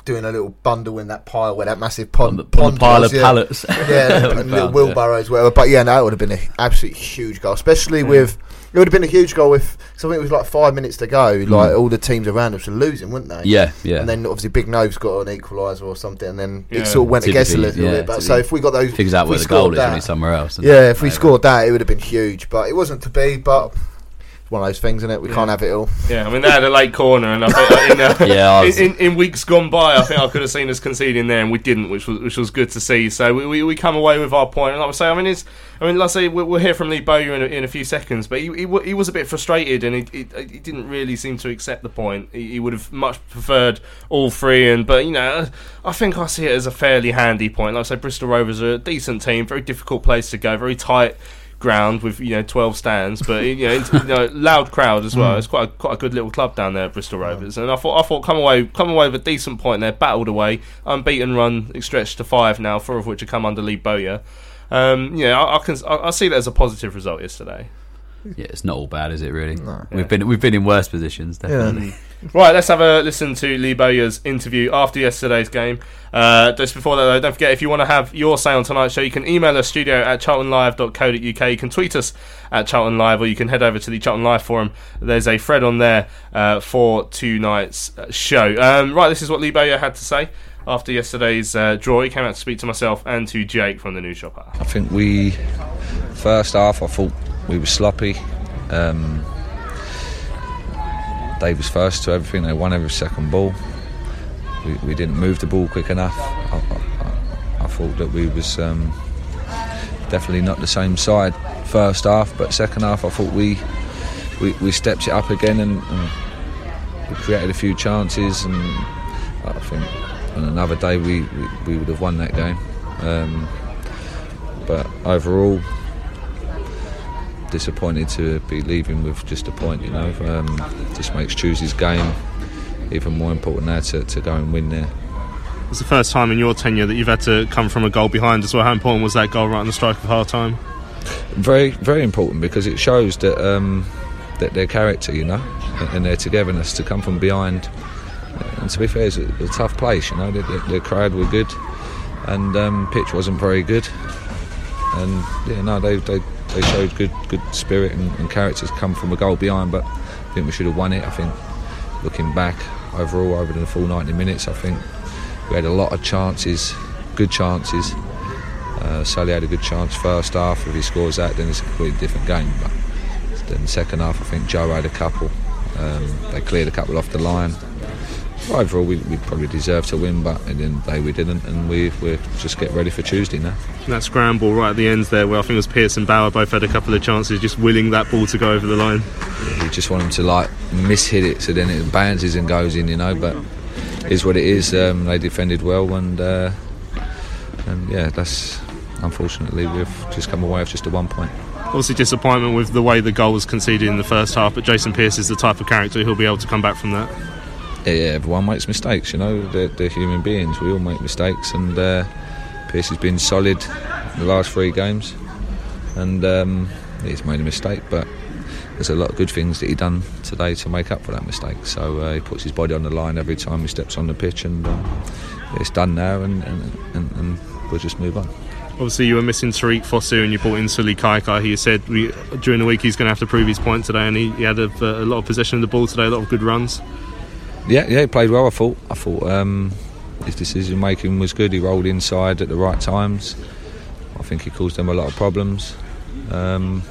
doing a little bundle in that pile where that massive pond, On the, on the pile was, of yeah. pallets. <laughs> yeah, <laughs> that we and little found, wheelbarrows, whatever. But yeah, no, it would have been an absolutely huge goal, especially with. It would have been a huge goal if. So I think it was like five minutes to go. Mm. Like all the teams around us were losing, weren't they? Yeah, yeah. And then obviously Big Nove's got an equaliser or something, and then Yeah. it sort of went against a little yeah, bit. But so if we got those, Figures out where the goal is really somewhere else. yeah, it? if we Maybe. scored that, it would have been huge. But it wasn't to be. But it's one of those things, isn't it? We can't have it all. Yeah, I mean they had a late corner, and I think in, uh, <laughs> Yeah, I was- in, in, in weeks gone by, I think I could have seen us conceding there, and we didn't, which was which was good to see. So we, we, we come away with our point, and like I say, I mean it's, I mean let's say we'll, we'll hear from Lee Bowyer in a, in a few seconds, but he, he, he was a bit frustrated, and he, he, he didn't really seem to accept the point. He, he would have much preferred all three, and but you know I think I see it as a fairly handy point. Like I say, Bristol Rovers are a decent team, very difficult place to go, very tight ground with you know 12 stands but you know, int- you know <laughs> loud crowd as well. It's quite a, quite a good little club down there Bristol Rovers. And I thought I thought come away come away with a decent point there battled away unbeaten run stretched to five now four of which have come under Lee Bowyer. Um, yeah I, I can I, I see that as a positive result yesterday Yeah, it's not all bad, is it? Really? We've been we've been in worse positions, definitely. Right, let's have a listen to Lee Bowyer's interview after yesterday's game. Uh, just before that, though, don't forget if you want to have your say on tonight's show, you can email us studio at charltonlive.co.uk. You can tweet us at Charlton Live, or you can head over to the Charlton Live forum. There's a thread on there uh, for tonight's uh, show. Um, right, this is what Lee Bowyer had to say after yesterday's uh, draw. He came out to speak to myself and to Jake from the News Shopper. I think we first half. I thought we were sloppy. Um, they was first to everything. They won every second ball. We, we didn't move the ball quick enough. I, I, I thought that we was um, definitely not the same side first half, but second half I thought we we, we stepped it up again and, and we created a few chances and I think on another day we, we, we would have won that game. Um, but overall, disappointed to be leaving with just a point. You know, um, just makes Tuesday's game even more important now to, to go and win there. It's the first time in your tenure that you've had to come from a goal behind as well. How important was that goal right on the strike of half time? Very, very important because it shows that um, that their character, you know, and their togetherness to come from behind. And to be fair, it's a, a tough place, you know. The, the, the crowd were good, and um, pitch wasn't very good. And yeah, no, they they, they showed good good spirit and, and character to come from a goal behind. But I think we should have won it. I think looking back overall over the full 90 minutes, I think we had a lot of chances, good chances. Uh, Sullay had a good chance first half. If he scores that, then it's a completely different game. But then second half, I think Joe had a couple. Um, they cleared a couple off the line. Overall, we, we probably deserved to win, but at the end of the day, we didn't, and we we just get ready for Tuesday now. And that scramble right at the end there, where I think it was Pearce and Bauer both had a couple of chances, just willing that ball to go over the line. You just want them to like mishit it, so then it bounces and goes in, you know. But is what it is. Um, they defended well, and uh, and yeah, that's unfortunately we've just come away with just a one point. Obviously, disappointment with the way the goal was conceded in the first half, but Jason Pearce is the type of character who'll be able to come back from that. Yeah everyone makes mistakes, you know. They're, they're human beings. We all make mistakes, and uh, Pearce has been solid the last three games, and um, he's made a mistake, but there's a lot of good things that he done today to make up for that mistake. So uh, he puts his body on the line every time he steps on the pitch, and um, it's done now, and, and, and, and we'll just move on. Obviously, you were missing Tariq Fosu and you brought in Sullay Kaikai. He said we, during the week he's going to have to prove his point today, and he, he had a, a, lot of possession of the ball today, a lot of good runs. Yeah, yeah, he played well. I thought. I thought um, his decision making was good. He rolled inside at the right times. I think he caused them a lot of problems. Um,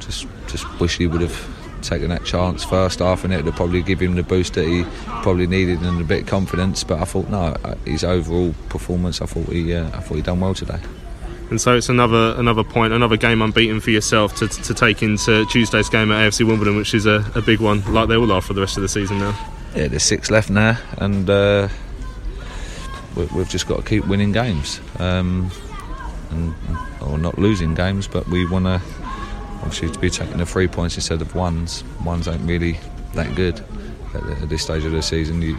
just, just wish he would have taken that chance first half, and it would probably give him the boost that he probably needed and a bit of confidence. But I thought no, his overall performance, I thought he, uh, I thought he done well today. And so it's another another point, another game unbeaten for yourself to, to take into Tuesday's game at AFC Wimbledon, which is a, a big one, like they all are for the rest of the season now. Yeah, there's six left now, and uh, we, have just got to keep winning games, um, and or not losing games, but we want to obviously to be taking the three points instead of ones. Ones ain't really that good at, at this stage of the season. You,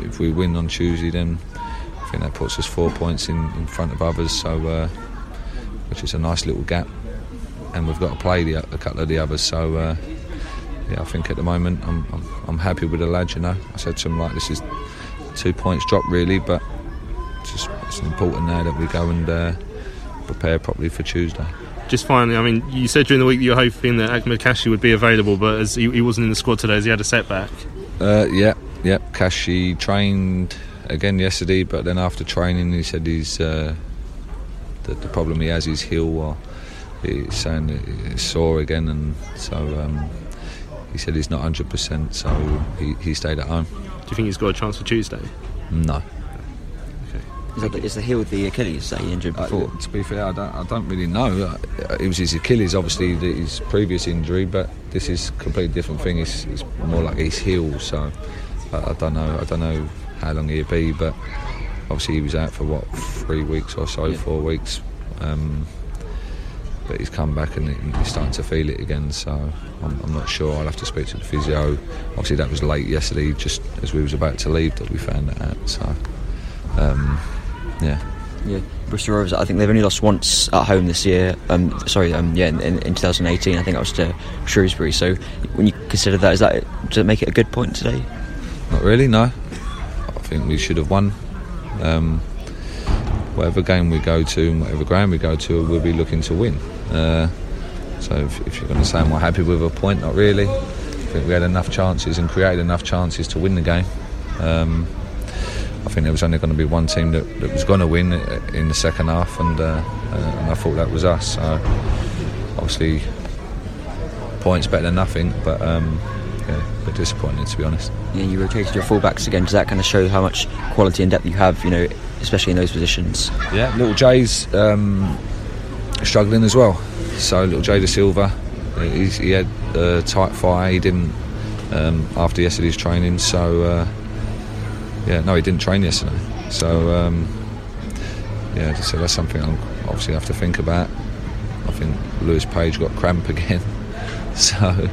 if we win on Tuesday, then I think that puts us four points in, in front of others. So, uh, which is a nice little gap, and we've got to play the, a couple of the others. So, uh, yeah, I think at the moment I'm, I'm, I'm happy with the lads. You know, I said to them like this is two points drop really, but it's, just, it's important now that we go and uh, prepare properly for Tuesday just finally, I mean, you said during the week that you were hoping that Ahmed Kashi would be available, but as he, he wasn't in the squad today, as he had a setback. Uh, yeah, yeah. Kashi trained again yesterday, but then after training, he said he's uh, the, the, problem he has is heel, or he's saying it's sore again, and so um, he said he's not 100%, so he, he stayed at home. Do you think he's got a chance for Tuesday? No. Is, that, is the heel the Achilles that he injured before? Uh, to be fair, I don't, I don't really know. Uh, it was his Achilles, obviously, his previous injury, but this is a completely different thing. It's, it's more like his heel, so I, I, don't know. I don't know how long he'll be, but obviously he was out for what three weeks or so, yeah. four weeks. Um, but he's come back and he's starting to feel it again. So I'm, I'm, not sure. I'll have to speak to the physio. Obviously that was late yesterday, just as we was about to leave, that we found that out. So. Um, yeah. Yeah. Bristol Rovers, I think they've only lost once at home this year. Um, sorry, um, yeah, in, in, in 2018, I think that was to Shrewsbury. So when you consider that, is that does it make it a good point today? Not really, no. I think we should have won. Um, whatever game we go to, and whatever ground we go to, we'll be looking to win. Uh, so if, if you're going to say I'm not happy with a point, not really. I think we had enough chances and created enough chances to win the game. Um, I think there was only going to be one team that, that was going to win in the second half, and, uh, uh, and I thought that was us. So obviously, points better than nothing, but um, yeah, a bit disappointing to be honest. Yeah, you rotated your fullbacks again. Does that kind of show how much quality and depth you have? You know, especially in those positions. Yeah, little Jay's um, struggling as well. So little Jay Dasilva, he's, he had a tight fire. He didn't um, after yesterday's training. So uh, yeah, no, he didn't train yesterday. So um, yeah, so that's something I obviously have to think about. I think Lewis Page got cramp <laughs> again. so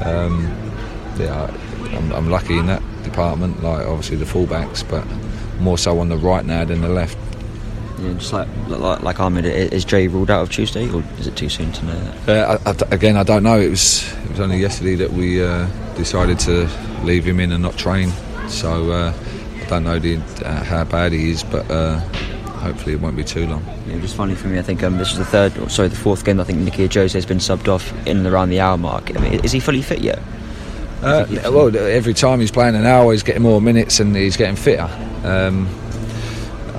um, yeah, I'm, I'm lucky in that department. Like obviously the fullbacks, but more so on the right now than the left. Yeah, just like like, like Ahmed, is Jay ruled out of Tuesday, or is it too soon to know that? Uh, I, I, again, I don't know. It was it was only yesterday that we uh, decided to leave him in and not train. So uh, I don't know the, uh, how bad he is, but uh, hopefully it won't be too long. Yeah, just finally for me, I think um, this is the third, or sorry, the fourth game. I think Nicky Ajose has been subbed off in and around the hour mark. I mean, is he fully fit yet? Uh, well, every time he's playing an hour, he's getting more minutes and he's getting fitter. Um,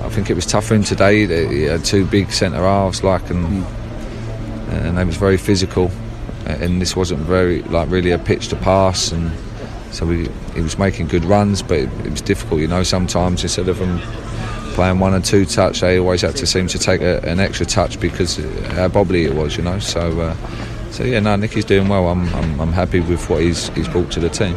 I think it was tough for him today. He had two big centre halves, like, and and they was very physical. And this wasn't very like really a pitch to pass, and so we, he was making good runs, but it, it was difficult. You know, sometimes instead of them playing one and two touch, they always had to seem to take a, an extra touch because how bobbly it was. You know, so. Uh, so yeah, no, Nicky's doing well. I'm, I'm, I'm happy with what he's, he's brought to the team.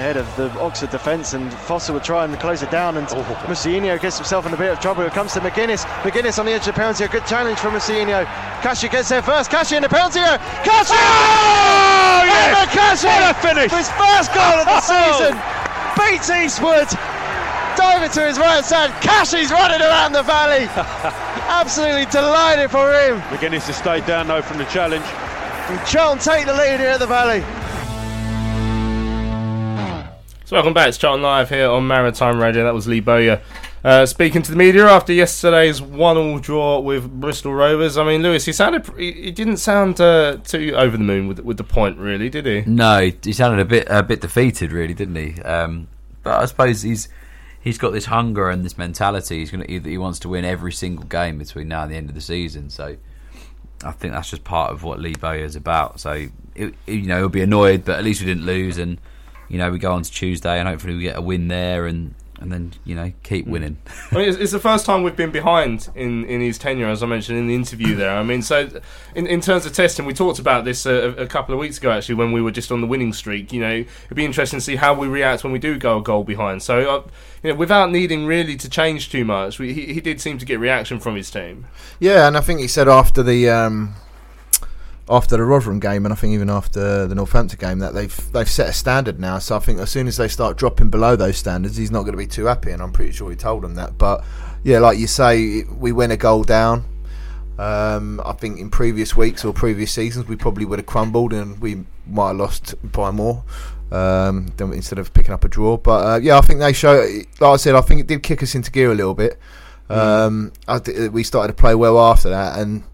Over the head of the Oxford defence, and Foster would try and close it down. And oh. Mousinho gets himself in a bit of trouble. It comes to Magennis. Magennis on the edge of the penalty. A good challenge from Mousinho. Kashi gets there first. Kashi in the penalty area. Kashi! Oh, oh yes! What a finish! His first goal of the oh! season. Beats Eastwood. Diving to his right side. Kashi's running around the valley. <laughs> Absolutely delighted for him. Magennis has stayed down though from the challenge. And Charlton take the lead here at the valley. So welcome back. It's Charlton Live here on Maritime Radio. That was Lee Bowyer uh, speaking to the media after yesterday's one-all draw with Bristol Rovers. I mean, Lewis, he sounded he, he didn't sound uh, too over the moon with with the point, really, did he? No, he sounded a bit a bit defeated, really, didn't he? Um, but I suppose he's he's got this hunger and this mentality. He's going to he wants to win every single game between now and the end of the season. So I think that's just part of what Lee Bowyer is about. So it, you know he'll be annoyed, but at least we didn't lose and you know, we go on to Tuesday and hopefully we get a win there and and then you know keep winning. I mean, it's, it's the first time we've been behind in, in his tenure, as I mentioned in the interview there. I mean, so in, in terms of testing, we talked about this a, a couple of weeks ago actually when we were just on the winning streak. You know, it'd be interesting to see how we react when we do go a goal behind. So, uh, you know, without needing really to change too much, we, he, he did seem to get reaction from his team. Yeah, and I think he said after the um, after the Rotherham game, and I think even after the Northampton game, that they've they've set a standard now. So I think as soon as they start dropping below those standards, he's not going to be too happy, and I'm pretty sure he told them that. But yeah, like you say, we went a goal down. Um, I think in previous weeks or previous seasons, we probably would have crumbled and we might have lost by more um, than instead of picking up a draw. But uh, yeah, I think they show. Like I said, I think it did kick us into gear a little bit. Um, I th- we started to play well after that, and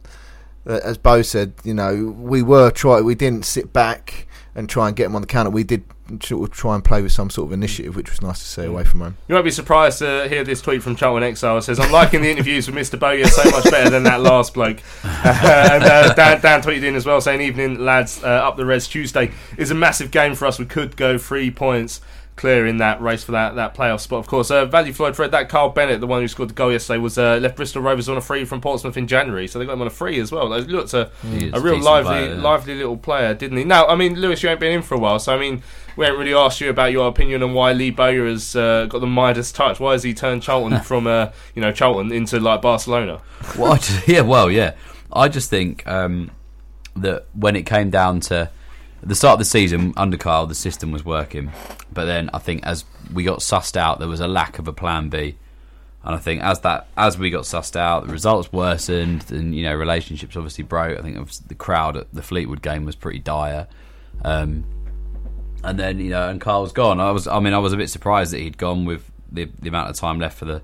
as Bo said, you know, we were try we didn't sit back and try and get them on the counter. We did sort of try and play with some sort of initiative, which was nice to see away from home. You won't be surprised to hear this tweet from Charlton Exile. It says, I'm liking the interviews with Mr. Bowyer so much better than that last bloke. <laughs> and uh, Dan, Dan tweeted in as well saying, Evening, lads, uh, up the res Tuesday is a massive game for us. We could go three points clear in that race for that, that playoff spot. Of course, uh, value Floyd Fred, that Carl Bennett, the one who scored the goal yesterday, was uh, left Bristol Rovers on a free from Portsmouth in January, so they got him on a free as well. He looked a, a real lively, player, yeah. lively little player, didn't he? Now, I mean, Lewis, you ain't been in for a while, so I mean, we haven't really asked you about your opinion on why Lee Bowyer has uh, got the Midas touch. Why has he turned Charlton <laughs> from, uh, you know, Charlton into like Barcelona? well, I just, <laughs> yeah, well, yeah. I just think um, that when it came down to the start of the season under Karl, the system was working, but then I think as we got sussed out, there was a lack of a plan B, and I think as that as we got sussed out, the results worsened, and you know relationships obviously broke. I think it was the crowd at the Fleetwood game was pretty dire. Um, and then you know, and Karl's gone. I was, I mean, I was a bit surprised that he'd gone with the the amount of time left for the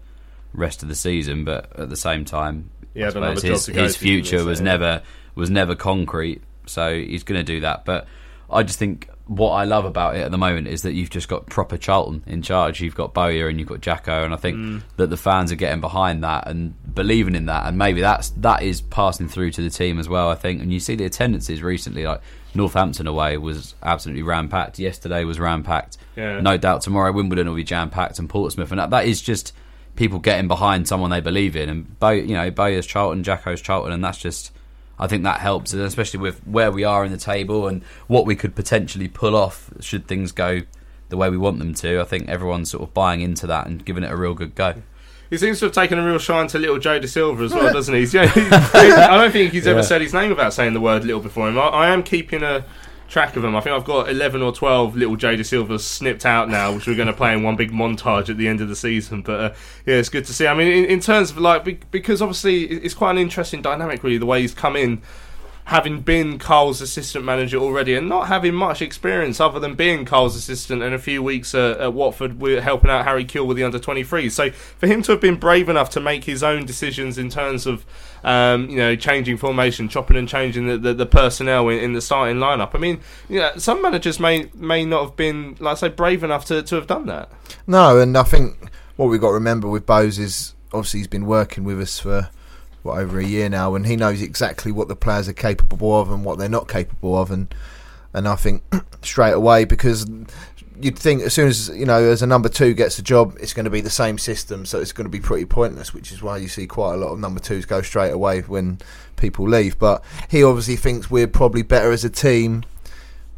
rest of the season, but at the same time, suppose his, his to, didn't he? future was never was never concrete, so he's going to do that. But I just think what I love about it at the moment is that you've just got proper Charlton in charge. You've got Bowyer and you've got Jacko, and I think Mm. that the fans are getting behind that and believing in that, and maybe that's that is passing through to the team as well. I think, and you see the attendances recently, like Northampton away was absolutely ram packed. Yesterday was ram packed. Yeah. No doubt tomorrow Wimbledon will be jam packed and Portsmouth, and that, that is just people getting behind someone they believe in. And Bow, you know, Bowyer's Charlton, Jacko's Charlton, and that's just. I think that helps, and especially with where we are in the table and what we could potentially pull off should things go the way we want them to. I think everyone's sort of buying into that and giving it a real good go. He seems to have taken a real shine to little Joe Dasilva as well, <laughs> doesn't he? Yeah, I don't think he's ever Yeah. said his name without saying the word little before him. I, I am keeping a track of them. I think I've got 11 or 12 little Joe Dasilvas snipped out now, which we're going to play in one big montage at the end of the season. But uh, yeah, it's good to see. I mean, in, in terms of like, because obviously it's quite an interesting dynamic, really, the way he's come in. Having been Karl's assistant manager already and not having much experience other than being Karl's assistant and a few weeks uh, at Watford with helping out Harry Kewell with the under 23s. So for him to have been brave enough to make his own decisions in terms of um, you know changing formation, chopping and changing the, the, the personnel in, in the starting lineup. I mean, yeah, some managers may may not have been, like I say, brave enough to, to have done that. No, and I think what we've got to remember with Bose is obviously he's been working with us for what over a year now, and he knows exactly what the players are capable of and what they're not capable of, and and I think <clears throat> straight away because you'd think as soon as you know as a number two gets a job, it's going to be the same system, so it's going to be pretty pointless. Which is why you see quite a lot of number twos go straight away when people leave. But he obviously thinks we're probably better as a team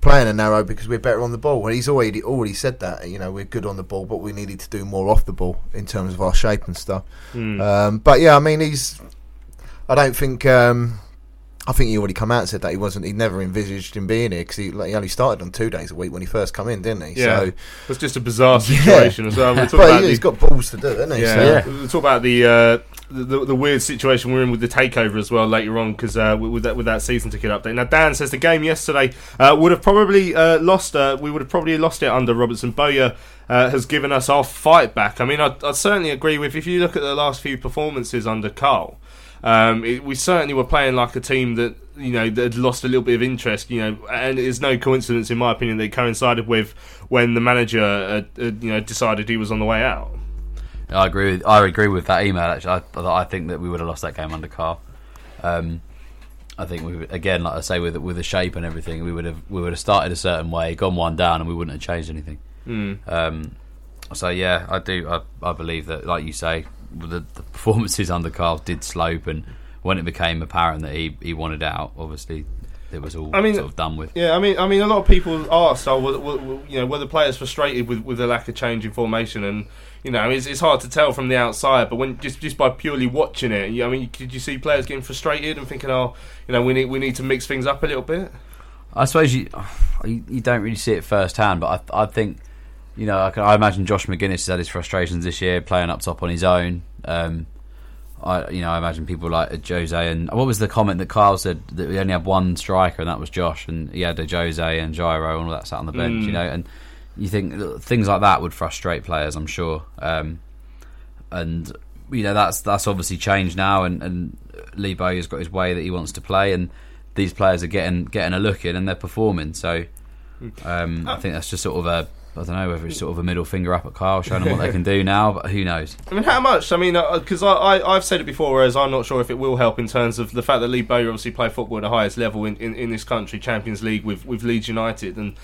playing a narrow because we're better on the ball. And he's already already said that. You know, we're good on the ball, but we needed to do more off the ball in terms of our shape and stuff. Hmm. Um, but yeah, I mean, he's. I don't think. Um, I think he already come out and said that he wasn't. He never envisaged him being here because he, like, he only started on two days a week when he first come in, didn't he? Yeah, So, it was just a bizarre situation as well. <laughs> We'll but about he, has got balls to do it, hasn't he? Yeah, So- we'll talk about the, uh, the the weird situation we're in with the takeover as well later on because uh, with with that with that season ticket update. Now Dan says the game yesterday uh, would have probably uh, lost. Uh, we would have probably lost it under Robinson. Bowyer uh, has given us our fight back. I mean, I I certainly agree with if you look at the last few performances under Karl. Um, it, we certainly were playing like a team that you know that had lost a little bit of interest. You know, and it's no coincidence, in my opinion, that it coincided with when the manager, uh, uh, you know, decided he was on the way out. I agree. With, I agree with that email. Actually, I, I think that we would have lost that game under Karl. Um, I think we again, like I say, with with the shape and everything, we would have we would have started a certain way, gone one down, and we wouldn't have changed anything. Mm. Um, so yeah, I do. I, I believe that, like you say, the, the performances under Karl did slope, and when it became apparent that he, he wanted out, obviously it was all I mean, sort of done with. Yeah, I mean, I mean, a lot of people asked, "Oh, were, were, you know, were the players frustrated with, with the lack of change in formation?" And you know, it's, it's hard to tell from the outside, but when just just by purely watching it, you- I mean, did you see players getting frustrated and thinking, "Oh, you know, we need we need to mix things up a little bit"? I suppose you you, you don't really see it firsthand, but I, I think you know I, can, I imagine Josh Magennis has had his frustrations this year playing up top on his own. Um, I you know I imagine people like Jose and what was the comment that Kyle said that we only had one striker and that was Josh and he had Ajose and Zyro and all that sat on the bench, Mm. you know, and you think things like that would frustrate players, I'm sure. Um, and you know that's that's obviously changed now, and, and Lee Bowyer's got his way that he wants to play, and these players are getting getting a look in and they're performing. So um, I think that's just sort of a I don't know whether it's sort of a middle finger up at Kyle, showing them what they can <laughs> do now, but who knows? I mean, how much? I mean, because I, I, I've said it before, whereas I'm not sure if it will help in terms of the fact that Lee Bowyer obviously play football at the highest level in, in, in this country, Champions League with, with Leeds United, and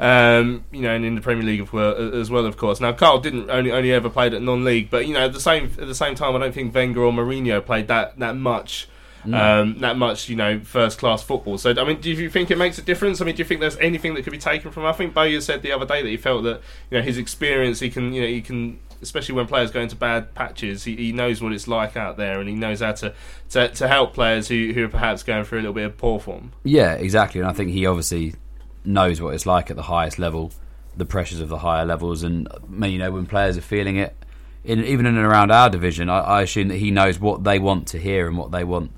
um, you know, and in the Premier League as well, of course. Now, Karl didn't only only ever played at non-league, but you know, at the same at the same time, I don't think Wenger or Mourinho played that that much. No. Um, that much, you know, first class football. So, I mean, do you think it makes a difference? I mean, do you think there's anything that could be taken from? I think Bowyer said the other day that he felt that you know his experience, he can, you know, he can, especially when players go into bad patches, he, he knows what it's like out there, and he knows how to to, to help players who, who are perhaps going through a little bit of poor form. Yeah, exactly. And I think he obviously knows what it's like at the highest level, the pressures of the higher levels, and I mean, you know when players are feeling it, in, even in and around our division, I, I assume that he knows what they want to hear and what they want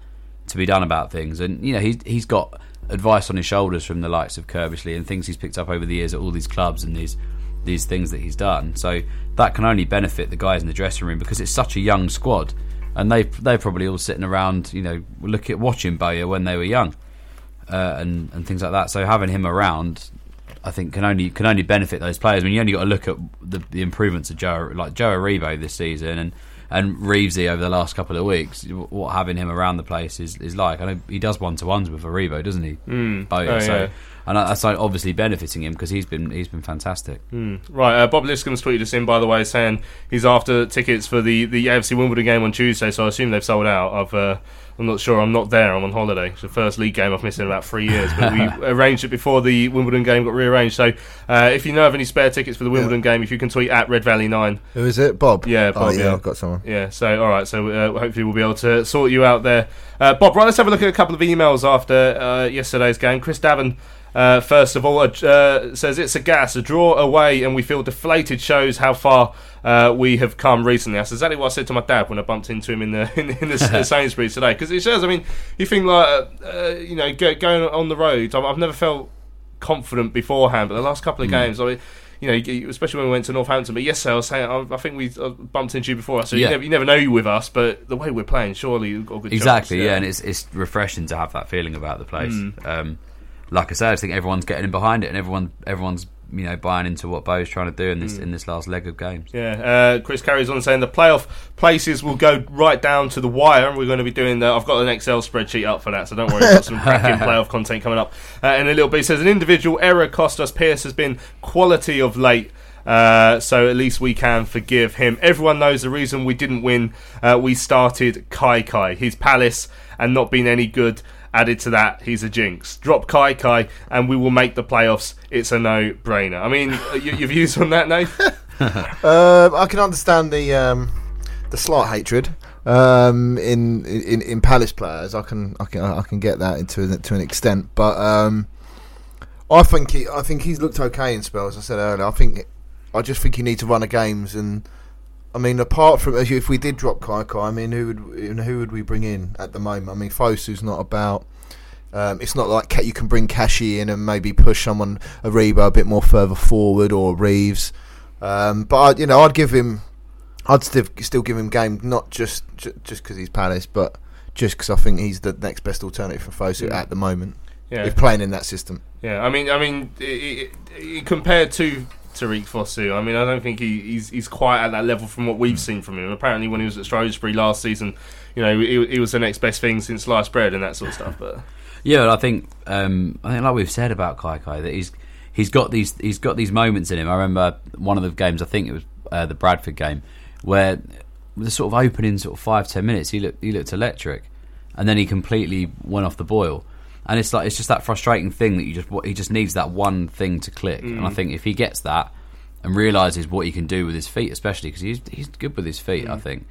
to be done about things. And you know he's he's got advice on his shoulders from the likes of Curbishley and things he's picked up over the years at all these clubs and these these things that he's done. So that can only benefit the guys in the dressing room because it's such a young squad, and they they're probably all sitting around, you know, look at watching Bowyer when they were young, uh, and and things like that. So having him around. I think can only can only benefit those players. I mean, you only got to look at the, the improvements of Joe, like Joe Aribo this season, and and Reevesy over the last couple of weeks. What having him around the place is, is like. I know he does one to ones with Aribo, doesn't he? Mm. Oh, so yeah. and that's like obviously benefiting him because he's been he's been fantastic. Mm. Right, uh, Bob Liscombe's tweeted us in, by the way, saying he's after tickets for the, the AFC Wimbledon game on Tuesday, so I assume they've sold out. I've, uh, I'm not sure, I'm not there, I'm on holiday. It's the first league game I've missed in about three years, but we <laughs> arranged it before the Wimbledon game got rearranged. So uh, if you know of any spare tickets for the Wimbledon game, if you can tweet at Red Valley 9. Who is it? Bob? Yeah, Bob, Oh, yeah, yeah. I've got someone. Yeah, so alright, so uh, hopefully we'll be able to sort you out there. Uh, Bob, right, let's have a look at a couple of emails after uh, yesterday's game. Chris Davin, uh, first of all, uh, says it's a gas, a draw away, and we feel deflated shows how far uh, we have come recently. That's exactly what I said to my dad when I bumped into him in the <laughs> in, in the, <laughs> the Sainsbury's today. Because it shows, I mean, you think like, uh, you know, go, going on the road, I've, I've never felt confident beforehand, but the last couple of Mm. games, I mean, you know, especially when we went to Northampton. But yesterday, I was saying, I, I think we uh, bumped into you before, so Yeah. you, never, you never know you with us. But the way we're playing, surely you've got a good Exactly, chance, yeah. and it's it's refreshing to have that feeling about the place. Mm. Um, like I said, I think everyone's getting in behind it, and everyone everyone's you know buying into what Bo's trying to do in this Mm. in this last leg of games. Yeah, uh, Chris carries on saying the playoff places will go right down to the wire, and we're going to be doing the. I've got an Excel spreadsheet up for that, so don't worry. I've got some cracking <laughs> playoff content coming up uh, in a little bit. He says an individual error cost us. Pearce has been quality of late. Uh, so at least we can forgive him. Everyone knows the reason we didn't win. Uh, we started Kaikai, his palace, and not been any good. Added to that, he's a jinx. Drop Kaikai, and we will make the playoffs. It's a no-brainer. I mean, uh, y- your views on that, Nate? <laughs> Um, I can understand the um, the slight hatred um, in, in in Palace players. I can I can I can get that into to an extent, but um, I think he, I think he's looked okay in spells. I said earlier. I think I just think he needs to run the games and. I mean, apart from if we did drop Kaikai, I mean, who would who would we bring in at the moment? I mean, Fosu's not about. Um, it's not like you can bring Kashi in and maybe push someone Aribo a bit more further forward or Reeves. Um, but I, you know, I'd give him, I'd still still give him game, not just just because he's Palace, but just because I think he's the next best alternative for Fosu Mm. at the moment. Yeah. if playing in that system. Yeah, I mean, I mean, i i i compared to Tariq Fosu. I mean, I don't think he, he's he's quite at that level from what we've seen from him. Apparently, when he was at Shrewsbury last season, you know, he, he was the next best thing since sliced bread and that sort of stuff. But Yeah, I think um, I think like we've said about Kaikai that he's he's got these he's got these moments in him. I remember one of the games, I think it was uh, the Bradford game, where the sort of opening sort of five ten minutes he looked he looked electric, and then he completely went off the boil. And it's like it's just that frustrating thing that you just he just needs that one thing to click. And I Mm. think if he gets that and realizes what he can do with his feet, especially because he's he's good with his feet, I Mm. think.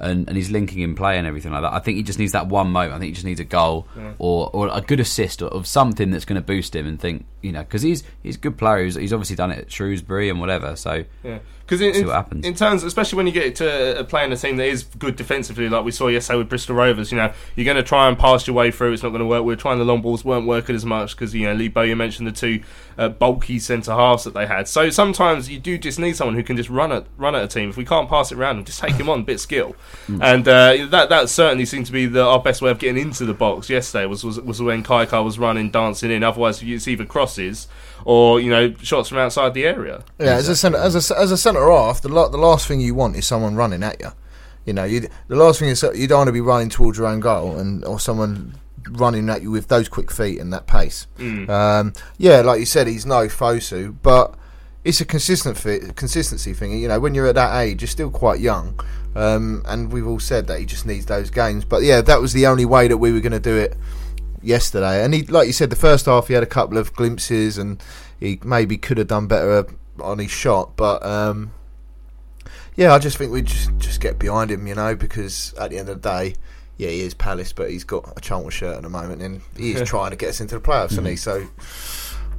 And, and he's linking in play and everything like that. I think he just needs that one moment. I think he just needs a goal Yeah. or, or a good assist or, of something that's going to boost him and think you know because he's he's a good player. He's, he's obviously done it at Shrewsbury and whatever. So Yeah, because in, in, happens. in terms, especially when you get to a playing a team that is good defensively, like we saw yesterday with Bristol Rovers, you know, you're going to try and pass your way through. It's not going to work. We're trying the long balls weren't working as much because you know Lee Bowyer mentioned the two uh, bulky centre halves that they had. So sometimes you do just need someone who can just run at run at a team. If we can't pass it around, them, just take him on, bit skill, <laughs> and uh, that that certainly seemed to be the, our best way of getting into the box yesterday. Was was, was when Kaikai was running, dancing in. Otherwise, it's either crosses or you know shots from outside the area. Yeah, as a centre, as a as a centre half, the la- the last thing you want is someone running at you. You know, you the last thing is you don't want to be running towards your own goal and or someone running at you with those quick feet and that pace. Mm. Um, yeah, like you said, he's no Fosu, but it's a consistent fit, consistency thing. You know, when you're at that age, you're still quite young, um, and we've all said that he just needs those games. But yeah, that was the only way that we were going to do it yesterday. And he, like you said, the first half he had a couple of glimpses, and he maybe could have done better on his shot. But um, yeah, I just think we just just get behind him, you know, because at the end of the day. Yeah, he is Palace, but he's got a Charlton shirt at the moment, and he is <laughs> trying to get us into the playoffs, isn't he? So,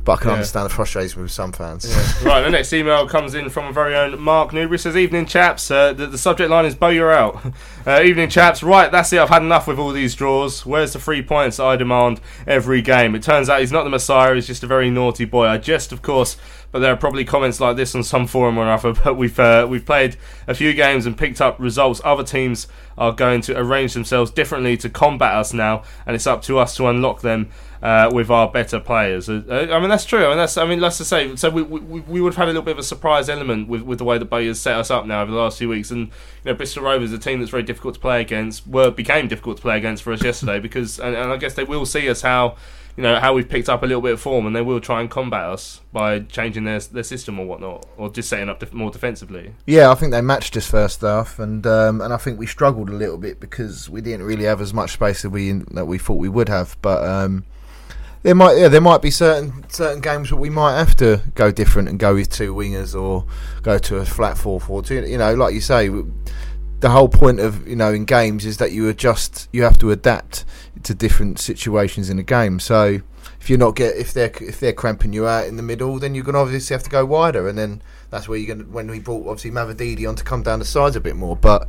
but I can Yeah. understand the frustration with some fans. <laughs> right, the next email comes in from a very own Mark Newbury. Says, "Evening, chaps. Uh, the, the subject line is Bowyer out. <laughs> Uh, evening, chaps. Right, that's it. I've had enough with all these draws. Where's the three points I demand every game? It turns out he's not the Messiah. He's just a very naughty boy. I just, of course, but there are probably comments like this on some forum or other. <laughs> But we've uh, we've played a few games and picked up results. Other teams are going to arrange themselves differently to combat us now, and it's up to us to unlock them." uh, with our better players. Uh, uh, I mean, that's true. I mean, that's. I mean, let's just say. So we, we, we would have had a little bit of a surprise element with, with the way that Bowyer's set us up now over the last few weeks. And you know, Bristol Rovers, a team that's very difficult to play against, were became difficult to play against for us yesterday because, and, and I guess they will see us how. You know how we've picked up a little bit of form, and they will try and combat us by changing their their system or whatnot, or just setting up def- more defensively. Yeah, I think they matched us first half, and um, and I think we struggled a little bit because we didn't really have as much space that we that we thought we would have. But um, there might yeah there might be certain certain games where we might have to go different and go with two wingers or go to a flat four four two. You know, like you say, w- the whole point of you know in games is that you adjust, you have to adapt to different situations in a game. So if you're not get if they're if they're cramping you out in the middle, then you're gonna obviously have to go wider, and then that's where you're gonna when we brought obviously Mavididi on to come down the sides a bit more. But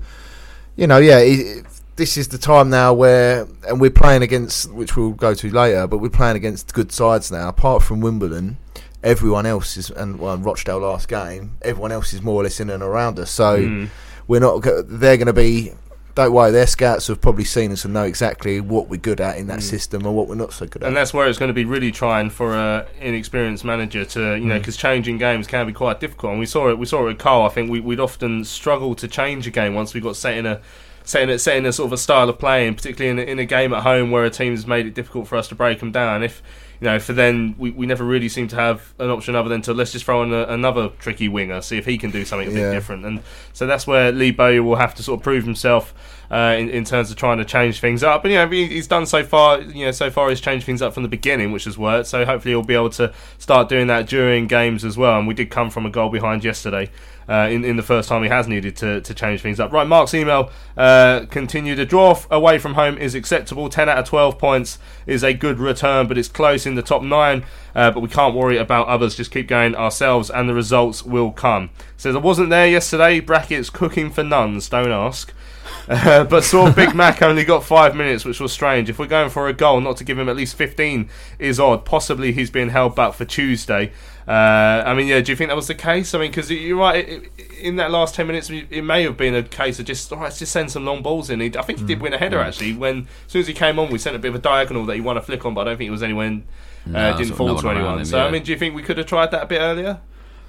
you know, yeah, it, this is the time now where and we're playing against which we'll go to later, but we're playing against good sides now. Apart from Wimbledon, everyone else is and well, Rochdale last game, everyone else is more or less in and around us. So Mm. We're not. They're going to be. Don't worry, their scouts have probably seen us and know exactly what we're good at in that Mm. system and what we're not so good at. And that's where it's going to be really trying for an inexperienced manager to, you know, Mm. because changing games can be quite difficult. And we saw it. We saw it with Karl. I think we, we'd often struggle to change a game once we got set in a set in a, set in a sort of a style of playing, particularly in a, in a game at home where a team's made it difficult for us to break them down. If you know, for then we, we never really seem to have an option other than to let's just throw in a, another tricky winger, see if he can do something a bit Yeah. different. And so that's where Lee Bowyer will have to sort of prove himself uh, in, in terms of trying to change things up. And you know, he- he's done so far. You know, so far he's changed things up from the beginning, which has worked. So hopefully he'll be able to start doing that during games as well. And we did come from a goal behind yesterday. Uh, in, in the first time he has needed to, to change things up. Right, Mark's email uh, continued. A draw away from home is acceptable. 10 out of 12 points is a good return, but it's close in the top 9. Uh, but we can't worry about others. Just keep going ourselves, and the results will come. Says, I wasn't there yesterday. Brackets cooking for nuns, don't ask. <laughs> Uh, but saw <laughs> Big Mac only got five minutes, which was strange. If we're going for a goal, not to give him at least 15 is odd. Possibly he's being held back for Tuesday. Uh, I mean, yeah, do you think that was the case? I mean, because you're right, it, it- in that last 10 minutes, it may have been a case of just, all right, let's just send some long balls in. He, I think he did win a header, actually. When As soon as he came on, we sent a bit of a diagonal that he won a flick on, but I don't think it was anyone, uh, No, didn't fall no to anyone. him, so, I mean, do you think we could have tried that a bit earlier?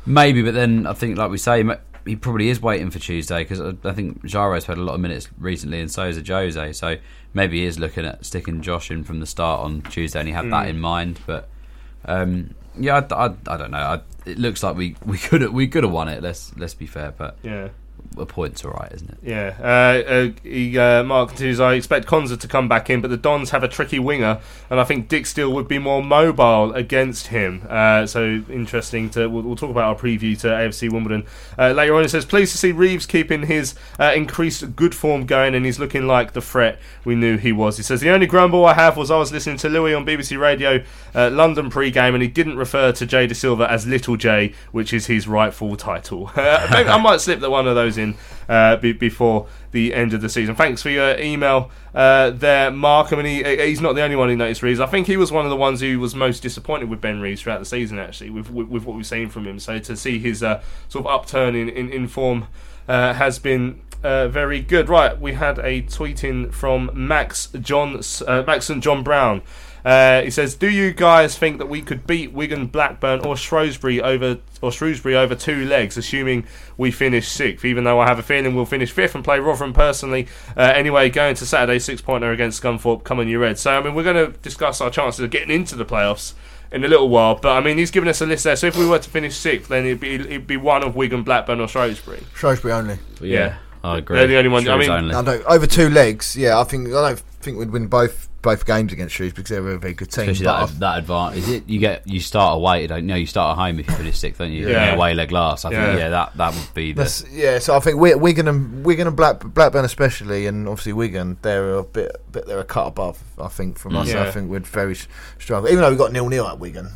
Maybe, but then I think, like we say, he probably is waiting for Tuesday because I, think Zyro's had a lot of minutes recently, and so is Ajose. So maybe he is looking at sticking Josh in from the start on Tuesday, and he had that Mm. in mind. But um, yeah, I, I, I don't know. I, it looks like we we could we could have won it. Let's let's be fair, but Yeah. A point's all right, isn't it? Yeah, uh, uh, he, uh, Mark continues. I expect Konsa to come back in, but the Dons have a tricky winger, and I think Dijksteel would be more mobile against him. Uh, so interesting to. We'll, we'll talk about our preview to AFC Wimbledon uh, later on. It says pleased to see Reeves keeping his uh, increased good form going, and he's looking like the threat we knew he was. He says the only grumble I have was I was listening to Louis on BBC Radio London pre-game, and he didn't refer to Jay Dasilva as Little J, which is his rightful title. <laughs> I might slip the one of those in uh, be- before the end of the season. Thanks for your email uh, there, Mark. I mean, he, he's not the only one who noticed Reeves. I think he was one of the ones who was most disappointed with Ben Reeves throughout the season, actually, with, with, with what we've seen from him. So to see his uh, sort of upturn in, in, in form uh, has been uh, very good. Right, we had a tweet in from Max John uh, Max and John Brown. Uh, he says, "Do you guys think that we could beat Wigan, Blackburn, or Shrewsbury over or Shrewsbury over two legs, assuming we finish sixth? Even though I have a feeling we'll finish fifth and play Rotherham personally. Uh, anyway, going to Saturday six pointer against Scunthorpe. Come on, you Reds. So I mean, we're going to discuss our chances of getting into the playoffs." In a little while, but I mean, he's given us a list there. So if we were to finish sixth, then it'd be it'd be one of Wigan, Blackburn, or Shrewsbury. Shrewsbury only. Yeah, I agree. They're the only one. I mean, only. I don't, over two legs, yeah. I think I don't think we'd win both both games against Shrewsbury because they're a very good team. Especially but that, that advantage. Is it you get you start away? Don't you know you start at home if you finish sixth, don't you? Yeah. Yeah. Away leg last. I Yeah. think yeah that that would be the That's, yeah, so I think Wi- Wigan and Wigan and Black, Blackburn especially, and obviously Wigan, they're a bit, bit they're a cut above. I think from Mm. us, Yeah. I think we'd very s- struggle. Even though we got nil nil at Wigan,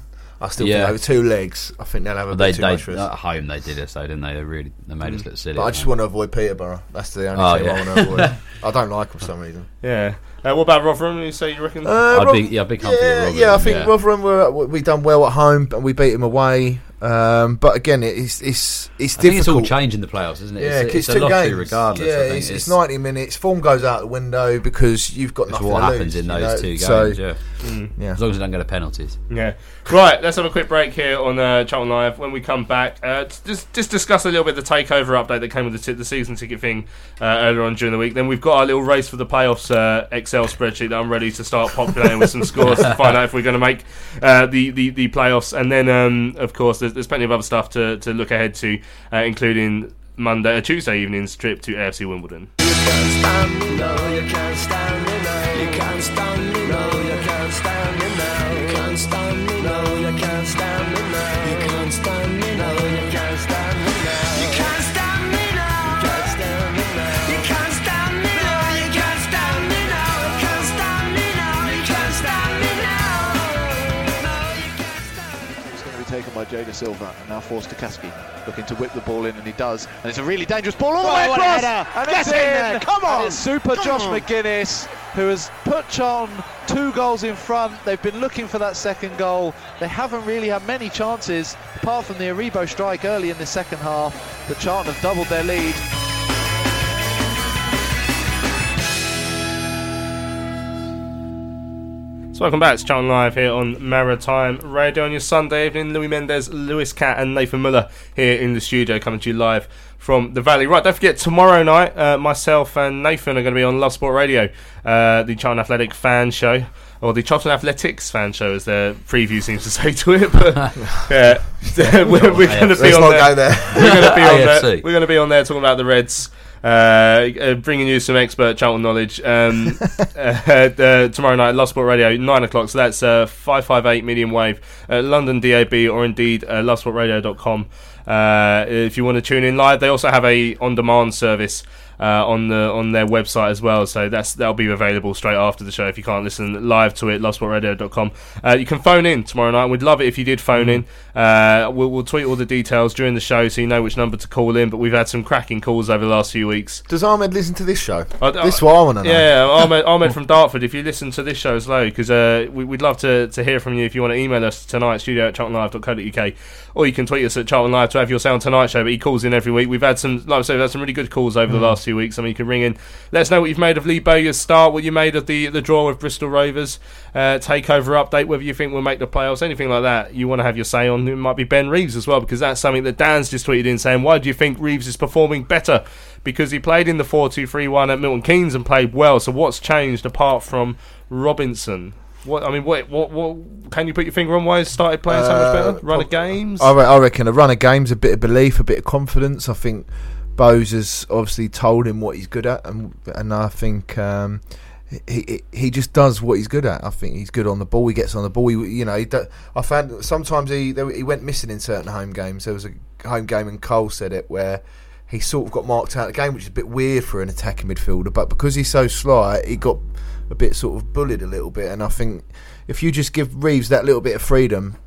I still Yeah. think over two legs, I think they'll have a Well, bit too they, much for at home they did us though, didn't they? They really they made us look silly. But I just want to avoid Peterborough. That's the only Oh, team yeah. I want to avoid. <laughs> I don't like them for some reason. Yeah. Uh, what about Rotherham? You say you reckon? Uh, I'd Roth- be- yeah, I'd be comfortable with Rotherham, Yeah, I think yeah. Rotherham were we done well at home, and we beat them away. Um, but again, it's it's it's I think it's all difficult. changing the playoffs, isn't it? Yeah, It's- 'cause it's a two lottery games. regardless, I Yeah, think it's, it's it's- ninety minutes. Form goes out the window because you've got It's nothing what to happens lose, in you those know, two games. so- yeah. Mm. Yeah. As long as they don't get to penalties. Yeah. Right, let's have a quick break here on uh, Charlton Live. When we come back, uh, just just discuss a little bit the takeover update that came with the, t- the season ticket thing uh, earlier on during the week. Then we've got our little race for the playoffs uh, Excel spreadsheet that I'm ready to start populating with some scores to find out if we're going to make uh, the, the the playoffs. And then, um, of course, there's, there's plenty of other stuff to, to look ahead to, uh, including Monday, uh, Tuesday evening's trip to AFC Wimbledon. Going to be taken by Jay Dasilva and now Forster-Caskey. Looking to whip the ball in, and he does. And it's a really dangerous ball all the Oh, way across. And Get it's in there. Come And on. it's super Come Josh on. Magennis, who has put Charlton two goals in front. They've been looking for that second goal. They haven't really had many chances, apart from the Aribo strike early in the second half. But Charlton have doubled their lead. So welcome back to Charlton Live here on Maritime Radio on your Sunday evening. Louis Mendes, Lewis Cat, and Nathan Muller here in the studio, coming to you live from the Valley. Right, don't forget tomorrow night, uh, myself and Nathan are going to be on Love Sport Radio, uh, the Charlton Athletic fan show. Or the Charlton Athletics fan show, as their preview seems to say to it. But <laughs> yeah, <laughs> we're, we're going to be on there. We're going to be on there. We're going to be on there talking about the Reds. Uh, uh, bringing you some expert Charlton knowledge um, <laughs> uh, uh, tomorrow night, Love Sport Radio, nine o'clock. So that's uh, five five eight medium wave, uh, London DAB, or indeed uh, lovesportradio.com. Uh, if you want to tune in live, they also have a on demand service. Uh, on the on their website as well, so that's that'll be available straight after the show. If you can't listen live to it, lovesportradio.com. Uh, you can phone in tomorrow night. We'd love it if you did phone in. Uh, we'll, we'll tweet all the details during the show, so you know which number to call in. But we've had some cracking calls over the last few weeks. Does Ahmed listen to this show? I- this is what I want to know. Yeah, <laughs> Ahmed, Ahmed from Dartford. If you listen to this show as well, because uh, we, we'd love to, to hear from you. If you want to email us tonight, studio at charltonlive.co.uk, or you can tweet us at Charlton Live to have your say on tonight's show. But he calls in every week. We've had some, like I said, we've had some really good calls over the last few weeks. I mean, you can ring in. Let us know what you've made of Lee Bowyer's start, what you made of the the draw with Bristol Rovers, uh, takeover update, whether you think we'll make the playoffs, anything like that. You want to have your say on. It might be Ben Reeves as well, because that's something that Dan's just tweeted in saying, "Why do you think Reeves is performing better?" Because he played in the four-two-three-one at Milton Keynes and played well. So what's changed apart from Robinson? What I mean, what, what, what? Can you put your finger on why he started playing so much better? Run of games. I, re- I reckon a run of games, a bit of belief, a bit of confidence. I think Bose has obviously told him what he's good at, and and I think um, he he- he just does what he's good at. I think he's good on the ball. He gets on the ball. He, you know, do, I found sometimes he he went missing in certain home games. There was a home game, and Cole said it where. He sort of got marked out of the game, which is a bit weird for an attacking midfielder. But because he's so sly, he got a bit sort of bullied a little bit. And I think if you just give Reeves that little bit of freedom,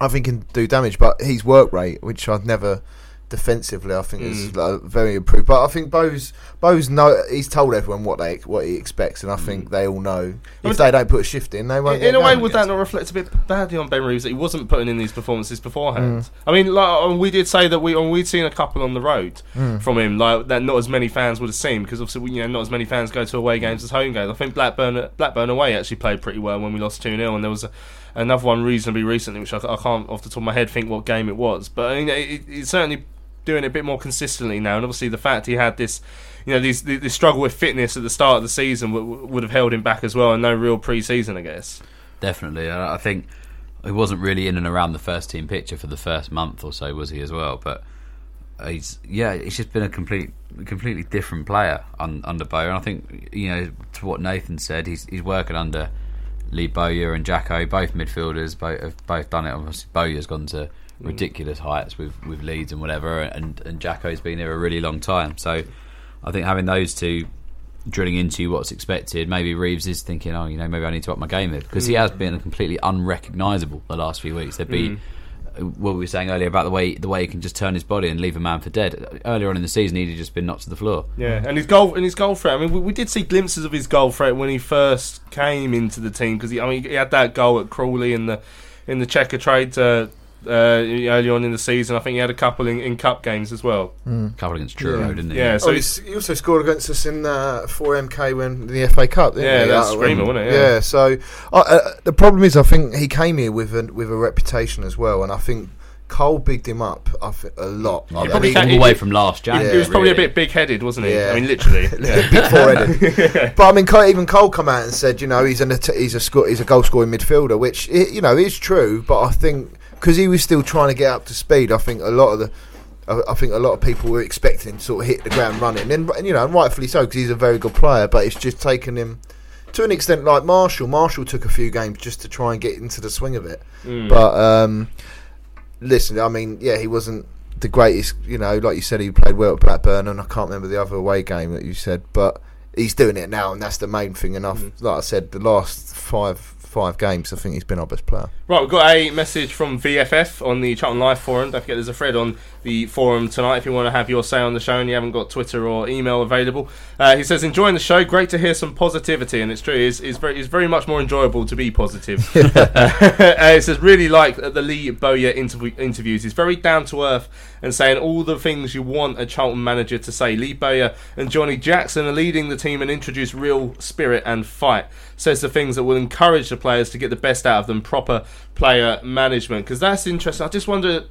I think can do damage. But his work rate, which I've never defensively, I think is Mm. like, very improved. But I think Bose, Bose know he's told everyone what they what he expects, and I think they all know if they don't put a shift in, they won't. In, in a way, would that not reflect a bit badly on Ben Reeves that he wasn't putting in these performances beforehand? Mm. I mean, like uh, we did say that we and we'd seen a couple on the road Mm. from him, like that not as many fans would have seen because obviously you know not as many fans go to away games as home games. I think Blackburn Blackburn away actually played pretty well when we lost two 0 and there was a, another one reasonably recently, which I, I can't off the top of my head think what game it was, but I mean, it, it's certainly doing it a bit more consistently now, and obviously the fact he had this. You know, the struggle with fitness at the start of the season would, would have held him back as well, and no real pre-season, I guess. Definitely, I think he wasn't really in and around the first team picture for the first month or so, was he as well? But he's yeah, he's just been a complete, completely different player un, under Bowyer. And I think you know to what Nathan said, he's he's working under Lee Bowyer and Jacko, both midfielders, both have both done it. Obviously, Bowyer's gone to ridiculous heights with with Leeds and whatever, and and Jacko's been here a really long time. So I think having those two drilling into what's expected. Maybe Reeves is thinking, oh, you know, maybe I need to up my game here because he Mm. has been completely unrecognisable the last few weeks. There'd be Mm. what we were saying earlier about the way the way he can just turn his body and leave a man for dead. Earlier on in the season, he'd just been knocked to the floor. Yeah, and his goal and his goal threat. I mean, we, we did see glimpses of his goal threat when he first came into the team because I mean he had that goal at Crawley in the in the Checkatrade uh, uh, early on in the season. I think he had a couple in, in cup games as well. Mm. couple against Truro, Yeah. didn't he? Yeah, so oh, he's, he's, he also scored against us in uh, 4MK when the FA Cup. Didn't Yeah, he? that's Uh, screamer, wasn't it? Yeah. So uh, uh, the problem is, I think he came here with a with a reputation as well, and I think Cole bigged him up I a lot. I probably think- can't- all the way from last he, January. he was probably really. a bit big-headed, wasn't he? Yeah. I mean, literally. Yeah, big foreheaded. But I mean, Cole, even Cole come out and said, you know, he's an he's a sco- he's a goal scoring midfielder, which you know is true. But I think because he was still trying to get up to speed, I think a lot of the. I think a lot of people were expecting him to sort of hit the ground running, and, and you know, and rightfully so because he's a very good player. But it's just taken him to an extent, like Marshall. Marshall took a few games just to try and get into the swing of it. Mm. But um, listen, I mean, yeah, he wasn't the greatest. You know, like you said, he played well at Blackburn, and I can't remember the other away game that you said, but he's doing it now, and that's the main thing. And I've, Mm-hmm. like I said, the last five five games, I think he's been our best player. Right, we've got a message from VFF on the Charlton Live forum. Don't forget, there's a thread on the forum tonight if you want to have your say on the show and you haven't got Twitter or email available. Uh, he says, enjoying the show. Great to hear some positivity, and it's true. It's, it's very it's very much more enjoyable to be positive. <laughs> <laughs> uh, it says, really like the Lee Bowyer interview, interviews. He's very down to earth and saying all the things you want a Charlton manager to say. Lee Bowyer and Johnny Jackson are leading the team and introduce real spirit and fight. Says the things that will encourage the players to get the best out of them. Proper player management because that's interesting. I just wonder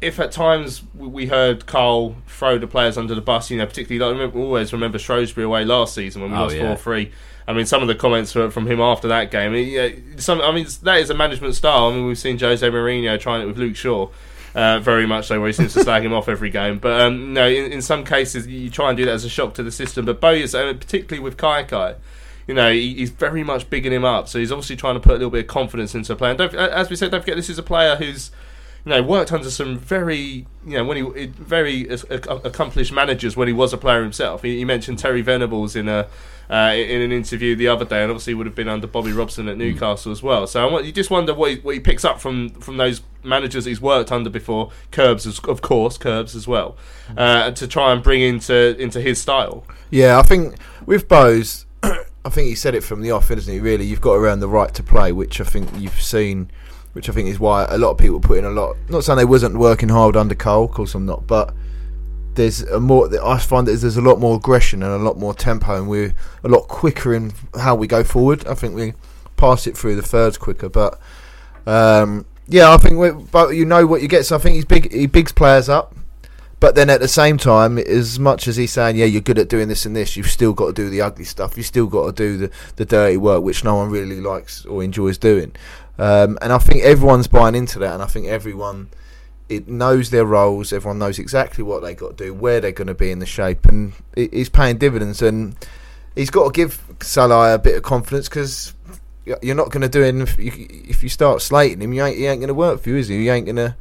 if at times we- heard Karl throw the players under the bus, you know, particularly like, I remember, always remember Shrewsbury away last season when we Oh, lost yeah. four three. I mean, some of the comments from him after that game. I mean, yeah, some, I mean, that is a management style. I mean, we've seen Jose Mourinho trying it with Luke Shaw. Uh, very much so, where he seems to slag him off every game. But um, no, in, in some cases, you try and do that as a shock to the system. But Bowyer's, uh, particularly with Kaikai, you know, he, he's very much bigging him up. So he's obviously trying to put a little bit of confidence into a player. And don't, as we said, don't forget this is a player who's know worked under some very you know when he very accomplished managers when he was a player himself. He, he mentioned Terry Venables in a. Uh, in an interview the other day, and obviously would have been under Bobby Robson at Newcastle as well. So I want, you just wonder what he, what he picks up from from those managers he's worked under before. Curbs, of course, Curbs as well, uh, to try and bring into into his style. Yeah, I think with Bose, <clears throat> I think he said it from the off, isn't he? Really, you've got around the right to play, which I think you've seen, which I think is why a lot of people put in a lot. Not saying they wasn't working hard under Cole, of course I'm not, but there's a more. I find that there's a lot more aggression and a lot more tempo, and we're a lot quicker in how we go forward. I think we pass it through the thirds quicker, but um, yeah, I think. but you know what you get. So I think he's big. He bigs players up. But then at the same time, as much as he's saying, yeah, you're good at doing this and this, you've still got to do the ugly stuff. You've still got to do the, the dirty work, which no one really likes or enjoys doing. Um, and I think everyone's buying into that, and I think everyone it knows their roles. Everyone knows exactly what they got to do, where they're going to be in the shape, and it, he's paying dividends. And he's got to give Sullay a bit of confidence because you're not going to do it if you, if you start slating him. You ain't, he ain't going to work for you, is he? You ain't going to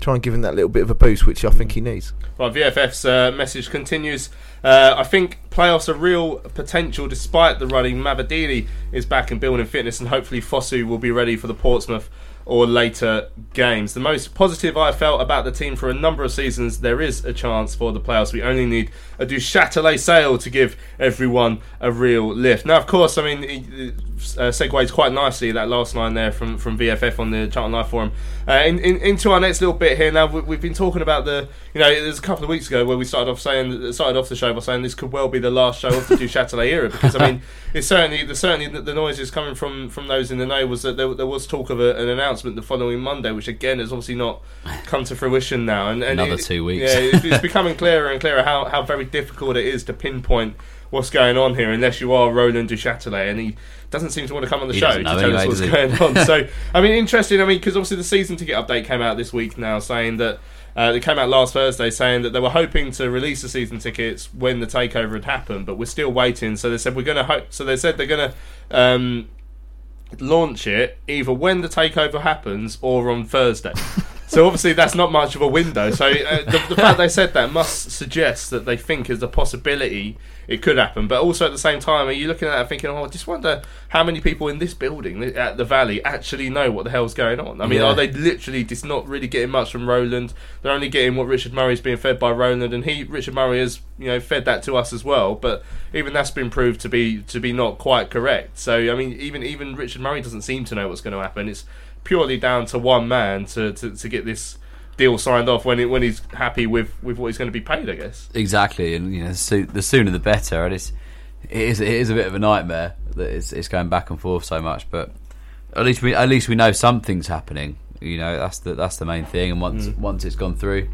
try and give him that little bit of a boost, which I think he needs. Right, VFF's uh, message continues. Uh, I think playoffs are real potential despite the running. Mavididi is back in building fitness, and hopefully Fosu will be ready for the Portsmouth or later games. The most positive I felt about the team for a number of seasons, there is a chance for the playoffs. We only need a Duchâtelet sale to give everyone a real lift. Now, of course, I mean, it, uh, segues quite nicely that last line there from, from VFF on the Charlton Live forum. Uh, in, in, into our next little bit here now, we, have been talking about the, you know, there's a couple of weeks ago where we started off saying, started off the show by saying this could well be the last show of the Duchâtelet era <laughs> because I mean, it's certainly the certainly the, the noises coming from from those in the know was that there, there was talk of a, an announcement the following Monday, which again has obviously not come to fruition now. And, and another it, two weeks. Yeah, it's, it's <laughs> becoming clearer and clearer how how very difficult it is to pinpoint what's going on here unless you are Roland Duchâtelet and he doesn't seem to want to come on the He show to tell anyway, us what's going on. <laughs> So, I mean, interesting. I mean, because obviously the season ticket update came out this week now, saying that uh, it came out last Thursday, saying that they were hoping to release the season tickets when the takeover had happened, but we're still waiting. So they said we're going to hope. So they said they're going to. Um, launch it either when the takeover happens or on Thursday. <laughs> so obviously that's not much of a window. So uh, the, the fact they said that must suggest that they think is a possibility it could happen. But also at the same time, are you looking at it thinking, oh, I just wonder how many people in this building at the Valley actually know what the hell's going on? I mean, Yeah. are they literally just not really getting much from Roland? They're only getting what Richard Murray's being fed by Roland, and he, Richard Murray, has you know fed that to us as well. But even that's been proved to be to be not quite correct. So I mean, even even Richard Murray doesn't seem to know what's going to happen. It's purely down to one man to, to, to get this deal signed off when it, when he's happy with, with what he's going to be paid. I guess. Exactly, and you know, so, the sooner the better. And it's it is it is a bit of a nightmare that it's, it's going back and forth so much. But at least we at least we know something's happening. You know, that's the that's the main thing. And once Mm. once it's gone through,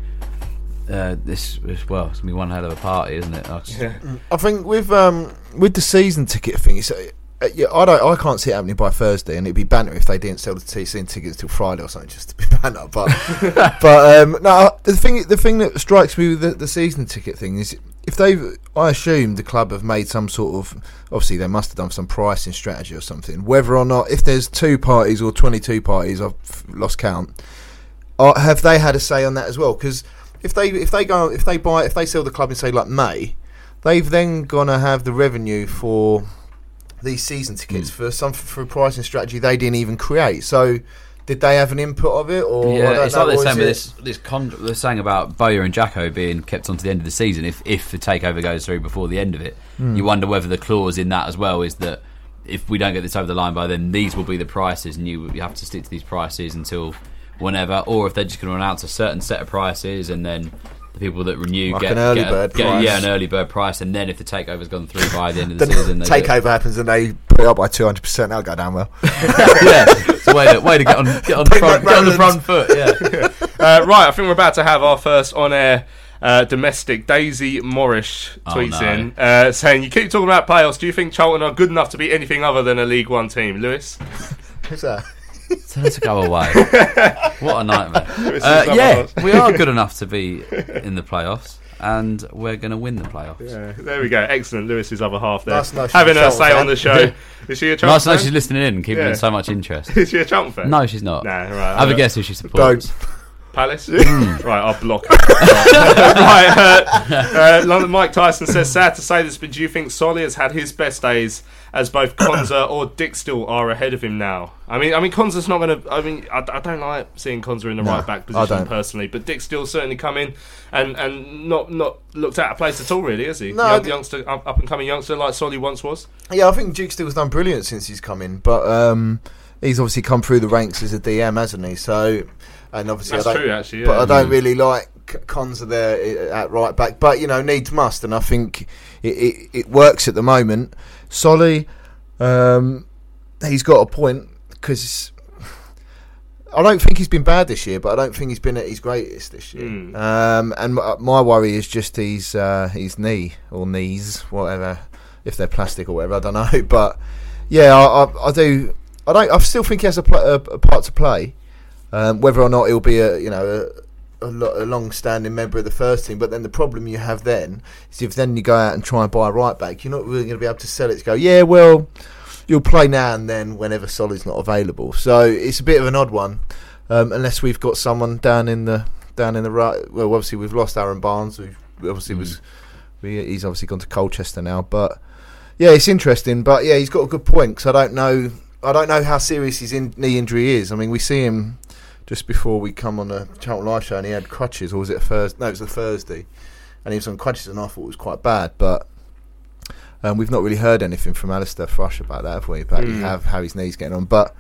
uh, this, this well, it's gonna be one hell of a party, isn't it? I just- I think with um with the season ticket thing, it's, yeah, I don't, I can't see it happening by Thursday, and it'd be banter if they didn't sell the season tickets till Friday or something, just to be <laughs> banter. But <laughs> but um, no, the thing the thing that strikes me with the, the season ticket thing is if they've, I assume the club have made some sort of, obviously they must have done some pricing strategy or something. Whether or not, if there's two parties or 22 parties, I've lost count. Uh, have they had a say on that as well? Because if they if they go if they buy if they sell the club in say like May, they've then gonna have the revenue for these season tickets Hmm. for some for a pricing strategy they didn't even create. So did they have an input of it or I yeah, it's know, like they're saying it- this this con- they're saying about Bowyer and Jacko being kept on to the end of the season. If if the takeover goes through before the end of it, Hmm. you wonder whether the clause in that as well is that if we don't get this over the line by then, these will be the prices, and you you have to stick to these prices until whenever, or if they're just going to announce a certain set of prices and then. The people that renew Like get, an early get a- bird get- price. yeah, an early bird price, and then if the takeover's gone through by the end of the the season, they do takeover happens and they put it up by 200 percent. That'll go down well. <laughs> yeah, it's a way to, way to get on get on the front, get on the front foot. Yeah. <laughs> uh, right, I think we're about to have our first on-air uh, domestic. Daisy Morrish Oh, tweets no. in uh, saying, "You keep talking about playoffs. Do you think Charlton are good enough to be anything other than a League One team?" Lewis, Who's that? Tell her to go away. what a nightmare. Uh, yeah, we are <laughs> good enough to be in the playoffs, and we're going to win the playoffs. Yeah, there we go. Excellent. Lewis's other half there, Nice to know she's having a her say fan. on the show. <laughs> Is she a Charlton Nice to know fan? she's listening in and keeping Yeah. in so much interest. <laughs> Is she a Charlton fan? No, she's not. Nah, right. Have a uh, guess who she supports. Palace. <laughs> Hmm. right, I'll block. <laughs> right, uh, uh, London Mike Tyson says, "Sad to say this, but do you think Solly has had his best days as both Konsa <coughs> or Dijksteel are ahead of him now? I mean, I mean, Konsa's not going to. I mean, I, I don't like seeing Konsa in the No, right back position personally, but Dijksteel certainly come in and and not not looked out of place at all, really, is he? No, Young, youngster, up, and coming youngster like Solly once was. Yeah, I think Dijksteel's done brilliant since he's come in, but um, he's obviously come through the ranks as a DM, hasn't he? So, and obviously, That's I don't, true, actually, But. I don't Mm. really like are there at right back, but you know needs must, and I think it, it, it works at the moment. Solly, um, he's got a point because <sighs> I don't think he's been bad this year, but I don't think he's been at his greatest this year. Mm. Um, and my, my worry is just his uh, his knee or knees, whatever, if they're plastic or whatever. I don't know, <laughs> but yeah, I, I, I do. I don't. I still think he has a, pl- a, a part to play. Um, whether or not he'll be a you know a, a, lo- a long-standing member of the first team, but then the problem you have then is if then you go out and try and buy a right back, you're not really going to be able to sell it to go. Yeah, well, you'll play now and then whenever Solly's not available. So it's a bit of an odd one, um, unless we've got someone down in the down in the right. Well, obviously we've lost Aaron Barnes, who obviously was we, he's obviously gone to Colchester now, but yeah, it's interesting. But yeah, he's got a good point because I don't know. I don't know how serious his in, knee injury is. I mean, we see him just before we come on the Channel Live show, and he had crutches, or was it a Thursday? No, it was a Thursday, and he was on crutches, and I thought it was quite bad. But um, we've not really heard anything from Alistair Thrush about that, have we? About Mm. how, how his knee's getting on. But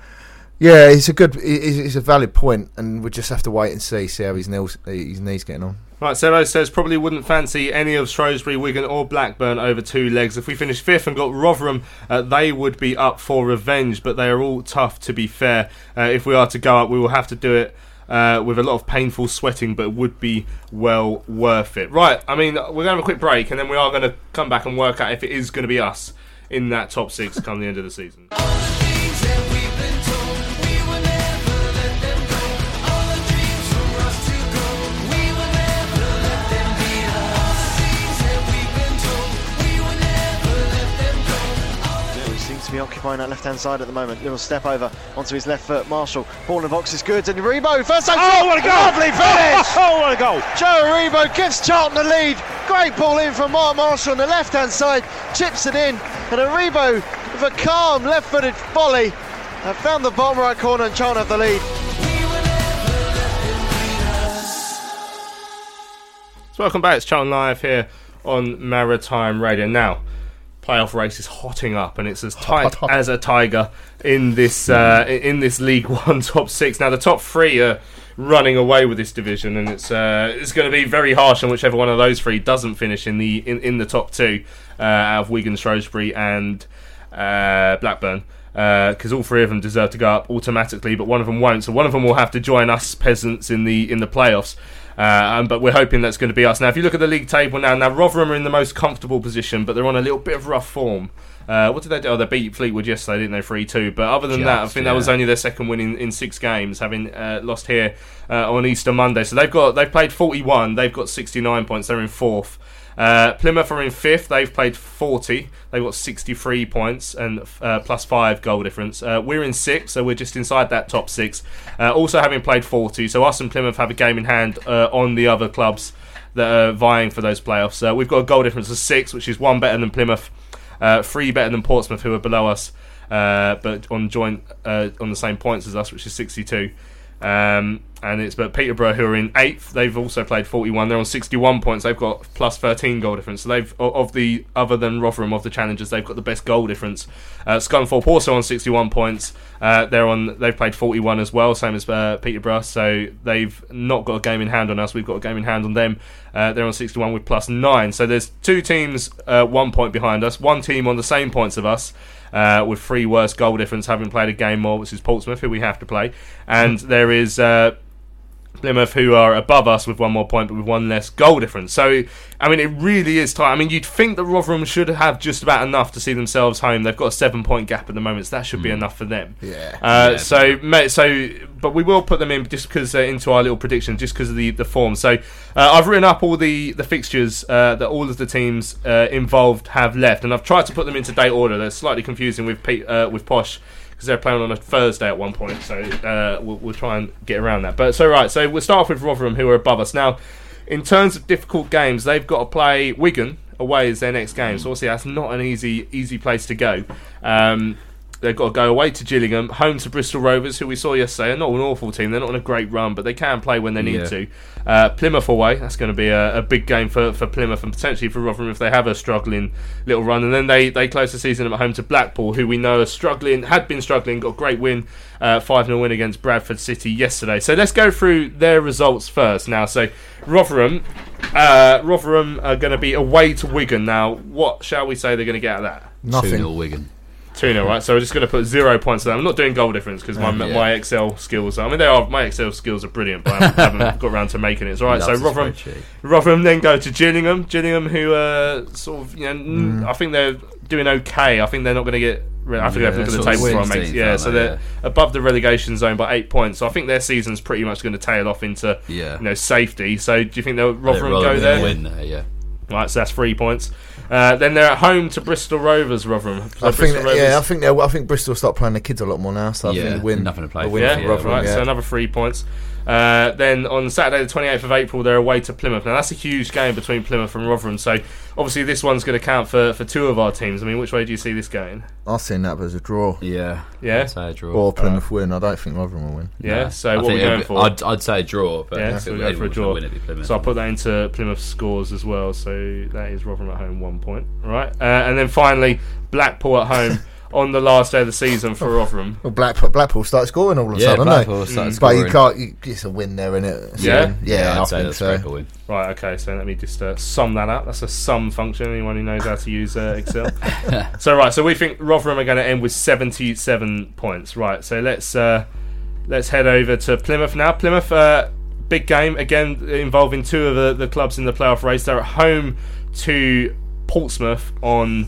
yeah, it's a good, it's, it's a valid point, and we just have to wait and see, see how his knees, his knees getting on. Right, Sero says probably wouldn't fancy any of Shrewsbury, Wigan, or Blackburn over two legs. If we finish fifth and got Rotherham, uh, they would be up for revenge, but they are all tough to be fair. Uh, if we are to go up, we will have to do it. Uh, with a lot of painful sweating, but would be well worth it. Right, I mean, we're going to have a quick break, and then we are going to come back and work out if it is going to be us in that top six come the end of the season. To be occupying that left hand side at the moment. Little step over onto his left foot. Marshall, ball in the box is good. And Aribo, first time. Oh, what a goal! Lovely finish! <laughs> Oh, what a goal! Joe Aribo gives Charlton the lead. Great ball in from Mark Marshall on the left hand side. Chips it in. And Aribo with a calm left footed volley. Uh, found the bottom right corner and Charlton have the lead. So welcome back. It's Charlton Live here on Maritime Radio. Now, playoff race is hotting up, and it's as tight as a tiger in this uh, in this League <laughs> One top six. Now, the top three are running away with this division, and it's uh, it's going to be very harsh on whichever one of those three doesn't finish in the in, in the top two uh, out of Wigan, Shrewsbury, and uh, Blackburn. Because all three of them deserve to go up automatically, but one of them won't. So one of them will have to join us peasants in the in the playoffs. Uh, um, but we're hoping that's going to be us. Now, if you look at the league table now, now Rotherham are in the most comfortable position, but they're on a little bit of rough form. Uh, what did they do? Oh, they beat Fleetwood yesterday, didn't they? 3 2. But other than that, I Just, think that was only their second win in, in six games, having uh, lost here uh, on Easter Monday. So they've got they've played 41, they've got 69 points, they're in fourth. Uh, Plymouth are in fifth. They've played 40. They've got 63 points and uh, plus five goal difference. Uh, we're in sixth, so we're just inside that top six. Uh, also having played 40, so us and Plymouth have a game in hand uh, on the other clubs that are vying for those playoffs. Uh, we've got a goal difference of six, which is one better than Plymouth, three better than Portsmouth, who are below us, but on joint on the same points as us, which is 62. Um, and it's but Peterborough who are in eighth. They've also played 41. They're on 61 points. They've got plus 13 goal difference. So they've of the other than Rotherham of the challengers, they've got the best goal difference. Uh, Scunthorpe also on 61 points. Uh, they're on. They've played 41 as well, same as uh, Peterborough. So they've not got a game in hand on us. We've got a game in hand on them. Uh, they're on 61 with plus nine. So there's two teams uh, one point behind us. One team on the same points of us uh, with three worse goal difference, having played a game more, which is Portsmouth, who we have to play. And there is uh, Plymouth, who are above us with one more point, but with one less goal difference. So, I mean, it really is tight. I mean, you'd think that Rotherham should have just about enough to see themselves home. They've got a seven-point gap at the moment, so that should be enough for them. Yeah. Uh, Yeah. so, ma- so, but we will put them in just because uh, into our little prediction, just because of the the form. So, uh, I've written up all the the fixtures uh, that all of the teams uh, involved have left, and I've tried to put them into date order. They're slightly confusing with Pete, uh, with Posh because they're playing on a Thursday at one point. So uh, we'll, we'll try and get around that. But so right, so we'll start off with Rotherham, who are above us now. In terms of difficult games, they've got to play Wigan away as their next game. So obviously that's not an easy easy place to go. Um, they've got to go away to Gillingham, home to Bristol Rovers, who we saw yesterday are not an awful team. They're not on a great run, but they can play when they need Yeah. to. Uh, Plymouth away, that's going to be a, a big game for, for Plymouth and potentially for Rotherham if they have a struggling little run. And then they, they close the season at home to Blackpool, who we know are struggling, had been struggling, got a great win, uh, 5 0 win against Bradford City yesterday. So let's go through their results first now. So Rotherham, uh, Rotherham are going to be away to Wigan. Now, what shall we say they're going to get out of that? Nothing. 2 0 Wigan. 2 0, right? So we're just going to put zero points. I'm not doing goal difference because my, Yeah. my Excel skills, I mean, they are my Excel skills are brilliant, but I haven't, haven't <laughs> got around to making it. All right. So Rotherham. Rotherham then go to Gillingham. Gillingham, who uh, sort of, you know, Mm. I think they're doing okay. I think they're not going to get. I have to go Yeah, a look at the table before I make. Yeah, so they? they're above the relegation zone by eight points. So I think their season's pretty much going to tail off into Yeah. you know safety. So do you think they'll Rotherham go there? Win there, yeah. Right, so that's three points. Uh, then they're at home to Bristol Rovers. Rotherham. So I think, Bristol Rovers- yeah, I think they'll, I think Bristol will start playing the kids a lot more now. So I Yeah, think the win, nothing to play the for. win yeah, for Rotherham, right. yeah. So another three points. Uh, then on Saturday, the 28th of April, they're away to Plymouth. Now that's a huge game between Plymouth and Rotherham. So obviously this one's going to count for, for two of our teams. I mean, which way do you see this going? I've seen that as a draw. Yeah. Yeah? I'd say a draw. Or Plymouth win. I don't think Rotherham will win. Yeah. No. So I what are think we it'd going be- for? I'd, I'd say a draw, but yeah, if so it- we go for a draw. win, Plymouth. So I'll put that into Plymouth scores as well. So that is Rotherham at home, one point. Right. Uh, and then finally, Blackpool at home <laughs> on the last day of the season for Rotherham. Well, Blackpool, Blackpool started scoring all of a Yeah, sudden, Blackpool don't they? started But you can't. You, it's a win there, isn't it? It's a Yeah? yeah, I'd say think that's so. Scraper win. Right, okay, so let me just uh, sum that up. That's a sum function, anyone who knows how to use uh, Excel. <laughs> so, right, so we think Rotherham are going to end with 77 points. Right, so let's uh, let's head over to Plymouth now. Plymouth, uh, big game, again, involving two of the, the clubs in the playoff race. They're at home to Portsmouth on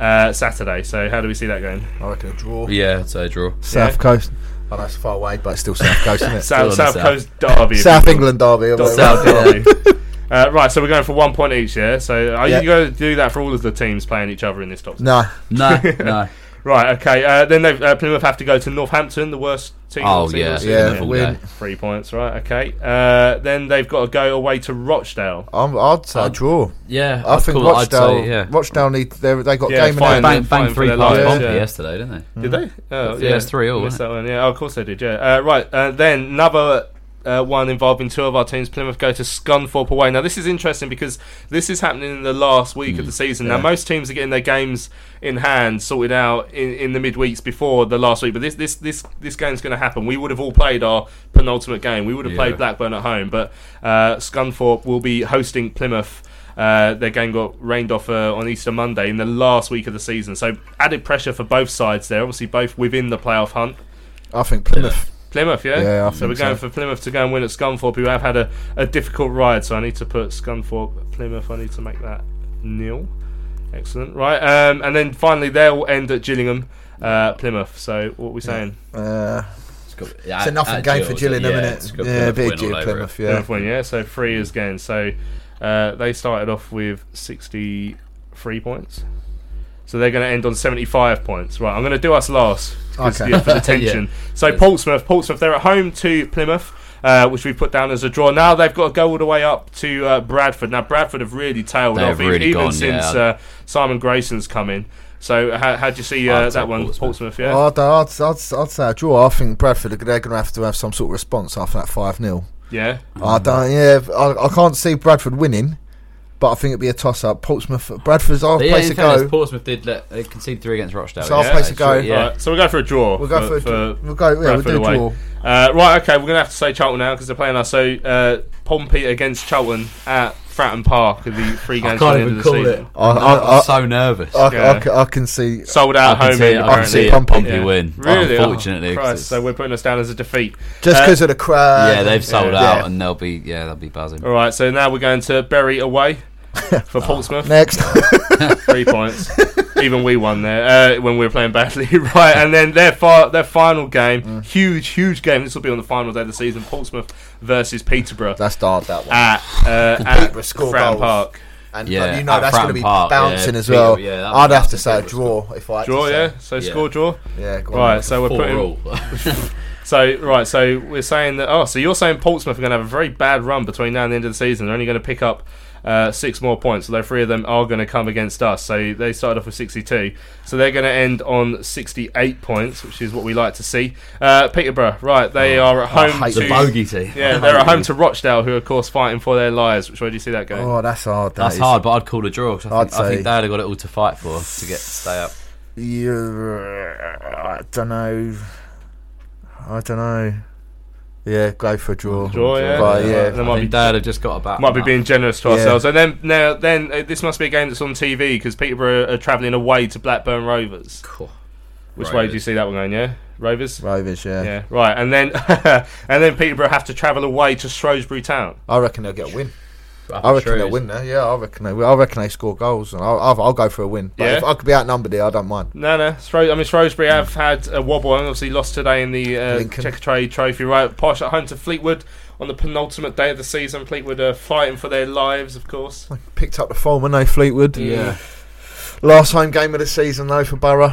uh, Saturday. So, how do we see that going? I reckon a draw. Yeah, I'd say a draw. South Yeah. Coast. I know it's far away, but it's still South Coast, isn't it? <laughs> South, Still on South the Coast Derby. if South you will. England derby. or whatever. South Derby. Uh, right, so we're going for one point each, yeah. So are Yeah. you going to do that for all of the teams playing each other in this top? six? No. No, <laughs> no. Right, okay. Uh, then they've, uh, Plymouth have to go to Northampton, the worst team. Oh, of the yeah. Yeah, win. Three points, right? Okay. Uh, then they've got to go away to Rochdale. I'm, I'd say a draw. Yeah, I I'd think call Rochdale. say, yeah. Rochdale need. They they got Yeah, game in fine. hand. Bang, bang three points past yeah. yesterday, didn't they? Did they? Oh, Yeah, it's 3-all, Missed that one. Yeah, oh, of course they did. Yeah. Uh, right. Uh, then another. Uh, one involving two of our teams. Plymouth go to Scunthorpe away. Now this is interesting because this is happening in the last week of the season. Now most teams are getting their games in hand sorted out in, in the midweeks before the last week. But this this this this game's going to happen. We would have all played our penultimate game. We would have Yeah. played Blackburn at home, but uh, Scunthorpe will be hosting Plymouth. Uh, their game got rained off uh, on Easter Monday in the last week of the season, so added pressure for both sides there. Obviously, both within the playoff hunt. I think Plymouth. Plymouth, yeah. Yeah, I so we're think going so. for Plymouth to go and win at Scunthorpe, who have had a, a difficult ride. So I need to put Scunthorpe, Plymouth. I need to make that nil. Excellent, right? Um, and then finally they'll end at Gillingham, uh, Plymouth. So what are we saying? Uh, It's, got, it's a nothing game for Gillingham, yeah, isn't it's it? got Yeah, Plymouth big win Gill all over Plymouth. it. Yeah. Plymouth win, yeah. So three is gain. So uh, they started off with sixty-three points. So they're going to end on seventy-five points. Right, I'm going to do us last Okay. yeah, for <laughs> the tension. So Portsmouth, Portsmouth, they're at home to Plymouth. Uh, which we put down as a draw. Now they've got to go all the way up to uh, Bradford. Now Bradford have really tailed They've off, really even gone, since yeah. uh, Simon Grayson's come in. So how how do you see uh, that one, Portsmouth. Portsmouth? yeah, I'd, I'd, I'd, I'd say a draw. I think Bradford they're going to have to have some sort of response after that five 0 yeah. I don't. Yeah, I, I can't see Bradford winning, but I think it'd be a toss up. Portsmouth, Bradford's our yeah, place in to fairness, go. Portsmouth did let, they conceded three against Rochdale. So our yeah, place to go. Yeah. Right, so we'll go for a draw. We'll go for a draw. We'll go- yeah, we'll Bradford do a draw. Uh, right, okay, we're going to have to say Charlton now because they're playing us. So uh, Pompey against Charlton at Fratton Park are the three games can't at the end even of the call season. it. I, I'm, I, I, so nervous. I, Yeah. I, ca- I can see. Sold out I can home see. I can see Pompey. Pompey Yeah. win. Really? Unfortunately, Oh, 'cause Christ, so we're putting us down as a defeat. Just Uh, because of the crowd. yeah, they've sold yeah. out, and they'll be yeah, they'll be buzzing. All right, so now we're going to Bury away <laughs> for Portsmouth. Next. <laughs> Three points. <laughs> Even we won there uh, when we were playing badly, right? And then their fi- their final game, Mm. huge, huge game. This will be on the final day of the season: Portsmouth versus Peterborough That's dark, that one. at uh, at Peterborough score Fratton goals. Park. And Yeah, but you know that's going to be Park, bouncing yeah, as well. Peter- yeah, I'd have to say a Peterborough draw if I had Draw, to yeah. So Yeah. score draw. Yeah, go on. Right, so we're putting. So right, so we're saying that. Oh, so you're saying Portsmouth are going to have a very bad run between now and the end of the season. They're only going to pick up uh, six more points. Although three of them are going to come against us, so they started off with 62. So they're going to end on 68 points, which is what we like to see. Uh, Peterborough, right? They are at I home hate to the bogey team. Yeah, they're at home to Rochdale, who are of course fighting for their lives. Which way do you see that going? Oh, that's hard. that That's is. hard, but I'd call a draw. 'cause I, I'd think, I think say- they'd have got it all to fight for to get stay up. Yeah, I don't know. I don't know. Yeah, go for a draw. Draw, yeah. But, yeah. They might be Dad have just got about. might be being generous to Yeah. ourselves. And then now, then uh, this must be a game that's on TV because Peterborough are travelling away to Blackburn Rovers. Cool. Which way do you see that one going? Yeah, Rovers. Rovers, yeah. Yeah, right. And then <laughs> and then Peterborough have to travel away to Shrewsbury Town. I reckon they'll get a win. Up I reckon they'll win there. Yeah, I reckon they. will. I reckon they score goals, and I'll, I'll, I'll go for a win. But Yeah? if I could be outnumbered there, I don't mind. No, no. Shrew- I mean, Shrewsbury have had a wobble and obviously lost today in the uh, Lincoln. Checkatrade Trophy. Right, Posh at home to Fleetwood on the penultimate day of the season. Fleetwood are fighting for their lives, of course. Picked up the form, and they Fleetwood. Yeah. Last home game of the season though for Borough.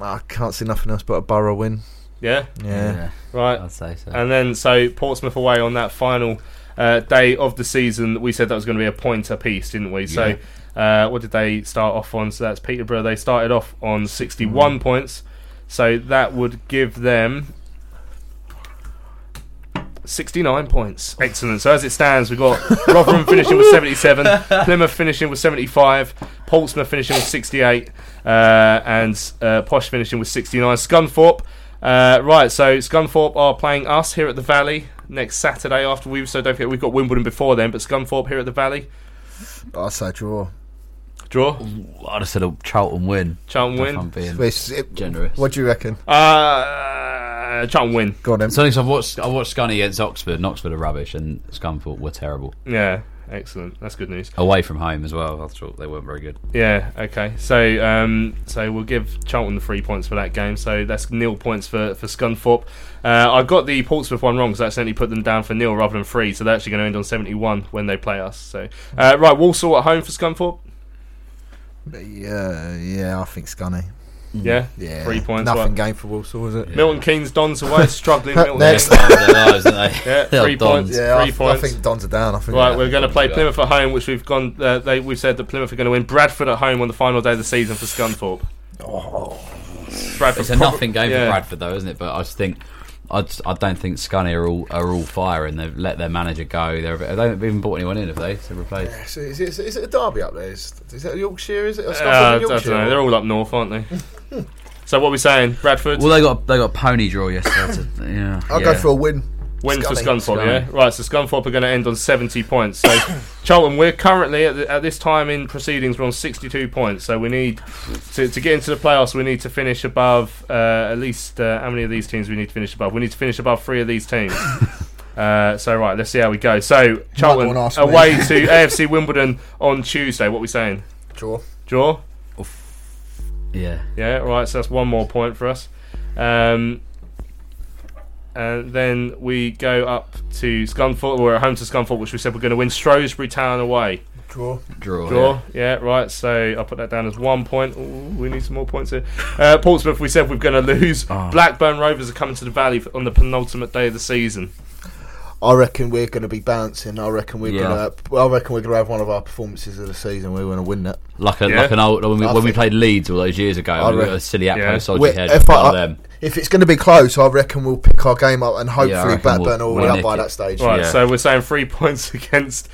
I can't see nothing else but a Borough win. Yeah. Yeah. Right. I'd say so. And then so Portsmouth away on that final uh, day of the season. We said that was going to be a point apiece, didn't we? So uh, what did they start off on? So that's Peterborough. They started off on 61 points. So that would give them 69 points. Excellent. So as it stands, we've got <laughs> Rotherham finishing with 77, Plymouth finishing with 75, Portsmouth finishing with 68, uh, and uh, Posh finishing with 69. Scunthorpe. Uh, right, so Scunthorpe are playing us here at the Valley next Saturday after we've So don't forget we've got Wimbledon before then, but Scunthorpe here at the Valley. I say draw. Draw. I'd have said a Charlton win. Charlton If win. I'm being It's- it- generous. What do you reckon? Uh, Charlton win. Go on then. Something so I've watched. I watched Scunny against Oxford. and Oxford are rubbish, and Scunthorpe were terrible. Yeah, excellent. That's good news. Away from home as well. I thought they weren't very good. Yeah. Okay. So, um, so we'll give Charlton the three points for that game. So that's nil points for for Scunthorpe. Uh, I got the Portsmouth one wrong because I accidentally put them down for nil rather than three. So they're actually going to end on seventy-one when they play us. So, uh, right, Walsall at home for Scunthorpe. Yeah, yeah, I think Scunny. Yeah, Yeah, three points. Nothing right. game for Walsall, is it? Milton Keynes Dons away, struggling. <laughs> Milton Next. Keynes. Their lives, aren't they? Yeah, <laughs> They're three Dons. points. Yeah, three I, points. I think Dons are down. I think. Right, we're going to play Plymouth at home, which we've gone. Uh, they, we've said that Plymouth are going to win. Bradford at home on the final day of the season for Scunthorpe. Oh. Bradford It's a prob- nothing game yeah. for Bradford, though, isn't it? But I just think. I, just, I don't think Scunny are all are all firing. They've let their manager go. They're, they haven't even brought anyone in, have they? To replace. So is, it, is it a derby up there? Is, is it Yorkshire? Is it? Uh, Scotland I don't know. They're all up north, aren't they? <laughs> so what are we saying? Bradford Well, they got they got pony draw yesterday. to- yeah, I'll yeah. go for a win. Win for Scunny. Scunthorpe. Yeah, right. So Scunthorpe are going to end on seventy points. So <coughs> Charlton, we're currently at, the, at this time in proceedings, we're on sixty-two points. So we need to, to get into the playoffs. We need to finish above uh, at least uh, how many of these teams we need to finish above? We need to finish above three of these teams. <laughs> Uh, so right, let's see how we go. So Charlton wanna me. away to <laughs> AFC Wimbledon on Tuesday. What are we saying? Draw. Draw. Yeah. Yeah, right. So that's one more point for us. Um, and then we go up to Scunthorpe. We're at home to Scunthorpe, which we said we're going to win. Shrewsbury Town away. Draw. Draw. Draw. Yeah, right. So I'll put that down as one point. Ooh, we need some more points here. Uh, Portsmouth, we said we're going to lose. Oh. Blackburn Rovers are coming to the Valley on the penultimate day of the season. I reckon we're going to be bouncing. I reckon we're Yeah. going to. I reckon we're going to have one of our performances of the season. We're going to win that. Like a Yeah. like an old when we, when we played Leeds all those years ago. I we got reckon- a silly Apple Yeah. Soldier head. if, I, them. if it's going to be close, I reckon we'll pick our game up and hopefully reckon Blackburn we'll- will we'll be up by it. that stage. Right, Yeah. so we're saying three <laughs> points against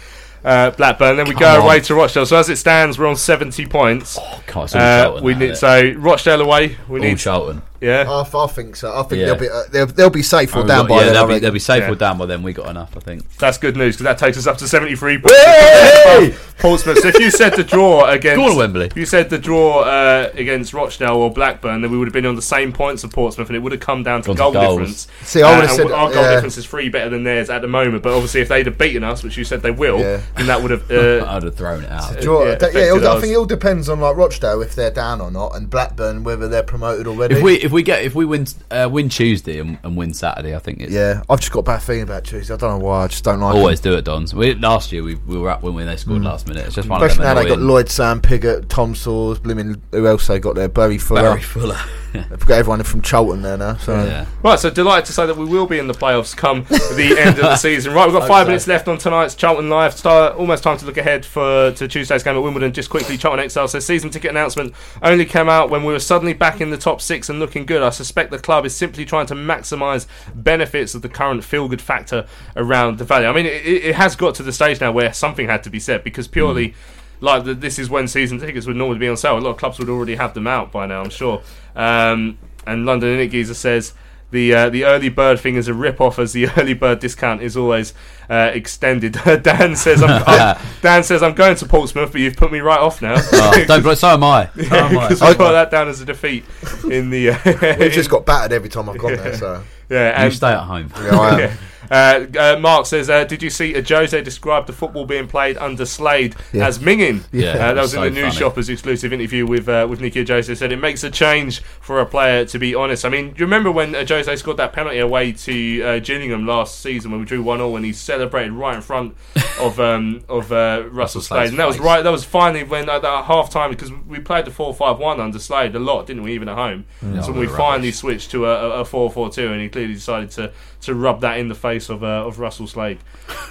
uh, Blackburn. Then we Come go on. away to Rochdale. So as it stands, we're on 70 points. God, Uh, we need isn't so Rochdale away. We it? all need Charlton. Yeah. I, I think so. I think Yeah. they'll be uh, they'll, they'll be safe or Oh, we down by yeah, then. I they'll be, reckon. they'll be safe Yeah. or down by then. We got enough, I think. That's good news because that takes us up to 73 points. Hey! <laughs> Portsmouth. So if you said the draw against Go on, Wembley. if you said the draw uh, against Rochdale or Blackburn, then we would have been on the same points of Portsmouth, and it would have come down to Gone to goal goals. difference. See, I would have and said our goal yeah. difference is three better than theirs at the moment. But obviously, if they'd have beaten us, which you said they will, Yeah. then that would have. <laughs> Uh, I'd have thrown it out. Draw, yeah, yeah, affected I us. think it all depends on like Rochdale if they're down or not, and Blackburn whether they're promoted already. If we if we get if we win uh, win Tuesday and, and win Saturday, I think it's yeah, I've just got a bad feeling about Tuesday. I don't know why. I just don't like. always them. do it, Dons. We, last year we, we were up when we they scored last minute. It's just one Especially now of them. Now they got Lloyd Sam Pigott, Tom Saws, Blooming. Who else they got there? Barry Fuller. Barry Fuller. We've got everyone from Charlton there now. So Yeah. Right, so delighted to say that we will be in the playoffs come the end of the <laughs> season. Right, we've got five so. minutes left on tonight's Charlton Live. Start almost time to look ahead for to Tuesday's game at Wimbledon. Just quickly, Charlton Excel says season ticket announcement only came out when we were suddenly back in the top six and looking good. I suspect the club is simply trying to maximise benefits of the current feel good factor around the value. I mean, it, it has got to the stage now where something had to be said because purely. Hmm. Like the, this is when season tickets would normally be on sale. A lot of clubs would already have them out by now, I'm sure. Um, and London Init Geezer says the uh, the early bird thing is a rip off, as the <laughs> early bird discount is always uh, extended. <laughs> Dan says I'm, <laughs> I'm- Dan says I'm going to Portsmouth, but you've put me right off now. Oh, don't blo- so am I. So am I. Because we that down as a defeat in the. Uh, we've just got battered every time I've gone there. So yeah, You stay at home. Yeah, I am. Yeah. Uh, uh, Mark says, uh, "Did you see uh, Jose describe the football being played under Slade Yeah. as minging?" Yeah, that was in the News. Shoppers exclusive interview with uh, with Nicky Ajose. Said it makes a change for a player to be honest. I mean, you remember when uh, Jose scored that penalty away to uh, Gillingham last season when we drew one 0 and he celebrated right in front <laughs> of um, of uh, Russell Slade, and that was right. That was finally when at that half time because we played the four five one under Slade a lot, didn't we? Even at home. Yeah, so we we were finally switched to a, a four four two, and he clearly decided to, to rub that in the face of uh, of Russell Slade.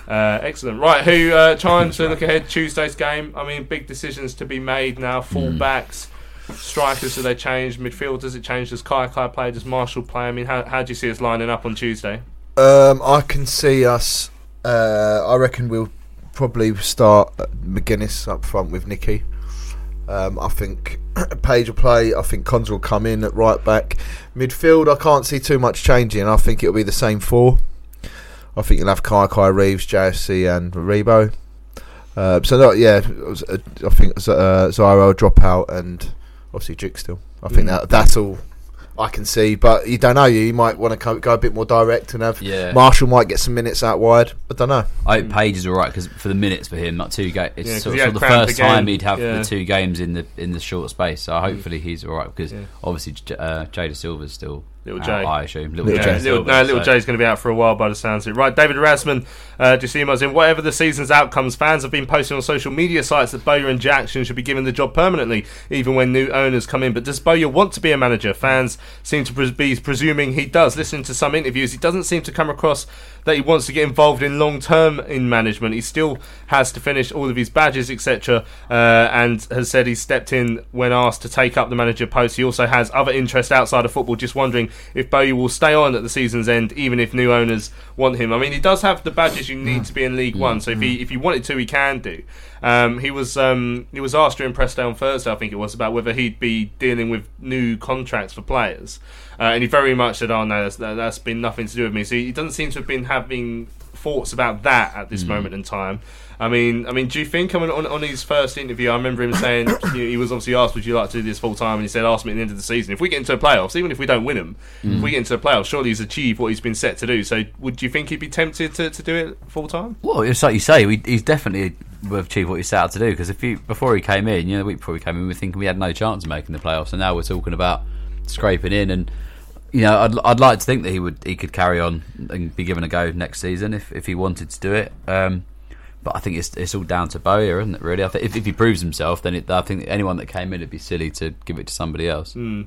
Uh, excellent. Right, who uh, trying to look ahead Tuesday's game? I mean, big decisions to be made now. Full backs, strikers. Do they change? Midfield does it change? Does Kaikai play? Does Marshall play? I mean, how, how do you see us lining up on Tuesday? Um, I can see us. Uh, I reckon we'll probably start Magennis up front with Nicky. Um, I think <clears throat> Page will play. I think Cons will come in at right back. Midfield, I can't see too much changing. I think it'll be the same four. I think you'll have Kaikai Reeves, JFC, and Aribo. Uh, so that, yeah, uh, I think uh, Zyro will drop out, and obviously Dijksteel. I think Mm. that that's all I can see. But you don't know. You might want to go, go a bit more direct and have Yeah. Marshall might get some minutes out wide. I don't know. I think Page is all right because for the minutes for him, not two games. It's Yeah, 'cause sort, sort of the first again. time he'd have Yeah. the two games in the in the short space. So hopefully he's all right because Yeah. obviously J- uh, Jay Dasilva's still Little out, J. I assume. Little, Little J. Little, no, little so- J's going to be out for a while by the sounds of it. Right, David Erasmus, uh, do you see him as in whatever the season's outcomes, fans have been posting on social media sites that Bowyer and Jackson should be given the job permanently, even when new owners come in. But does Bowyer want to be a manager? Fans seem to be presuming he does. Listening to some interviews, he doesn't seem to come across that he wants to get involved in long term in management. He still has to finish all of his badges, etc., uh, and has said he stepped in when asked to take up the manager post. He also has other interests outside of football. Just wondering if Bowyer will stay on at the season's end, even if new owners want him. I mean, he does have the badges you need mm. to be in League mm. One, so if he mm. if he wanted to, he can do. Um, he was um, he was asked during press day on Thursday, I think it was, about whether he'd be dealing with new contracts for players, uh, and he very much said, "Oh no, that's, that, that's been nothing to do with me." So he doesn't seem to have been having thoughts about that at this moment in time. I mean, I mean, do you think I mean, on, on his first interview, I remember him saying <coughs> he was obviously asked, "Would you like to do this full time?" And he said, "Ask me at the end of the season. If we get into the playoffs, even if we don't win them, if we get into the playoffs, surely he's achieved what he's been set to do. So, would you think he'd be tempted to, to do it full time?" Well, it's like you say, we, he's definitely achieved what he set out to do. Because if you before he came in, you know, the week before he came in, we were thinking we had no chance of making the playoffs, and now we're talking about scraping in. And you know, I'd, I'd like to think that he would he could carry on and be given a go next season if, if he wanted to do it. Um, but I think it's it's all down to Bowyer, isn't it? Really, I think if, if he proves himself, then it, I think anyone that came in would be silly to give it to somebody else. Hmm.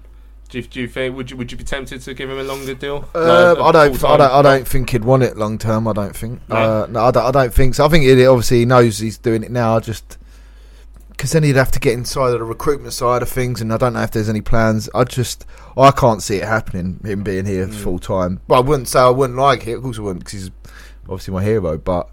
Do you, do you think would you would you be tempted to give him a longer deal? Um, Like, a I don't. I don't. I don't think he'd want it long term. I don't think. No? Uh, no, I don't, I don't think so. I think it, obviously he knows he's doing it now. I just because then he'd have to get inside of the recruitment side of things, and I don't know if there's any plans. I just I can't see it happening. Him being here full time. But I wouldn't say I wouldn't like it. Of course I wouldn't, because he's obviously my hero. But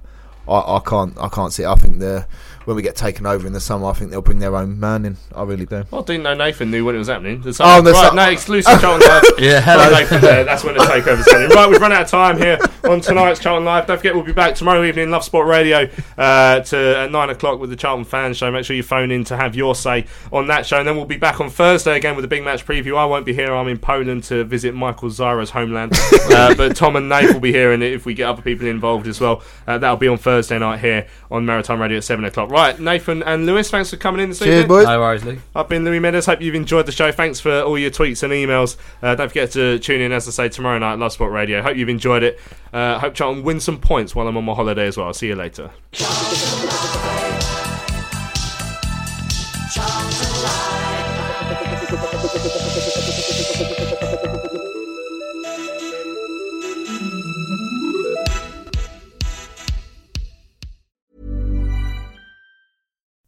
I, I can't. I can't see. It. I think the when we get taken over in the summer, I think they'll bring their own man in. I really do. Well, I didn't know Nathan knew when it was happening. There's Oh, right, some- no exclusive Charlton Live. <laughs> Yeah, Hello, hello. Nathan there. That's when the takeover's coming. Right, we've run out of time here on tonight's Charlton Live. Don't forget, we'll be back tomorrow evening, Love Sport Radio, uh, to at nine o'clock with the Charlton Fan Show. Make sure you phone in to have your say on that show, and then we'll be back on Thursday again with a big match preview. I won't be here. I'm in Poland to visit Michael Zyro's homeland, <laughs> uh, but Tom and Nate will be here, and if we get other people involved as well, uh, that'll be on Thursday night here on Maritime Radio at seven o'clock. Right, Nathan and Lewis, thanks for coming in this Cheers, evening. boys. No worries, Lee. I've been Louis Meadows. Hope you've enjoyed the show. Thanks for all your tweets and emails. Uh, don't forget to tune in, as I say, tomorrow night, Love Sport Radio. Hope you've enjoyed it. Uh, hope Charlton win some points while I'm on my holiday as well. I'll see you later.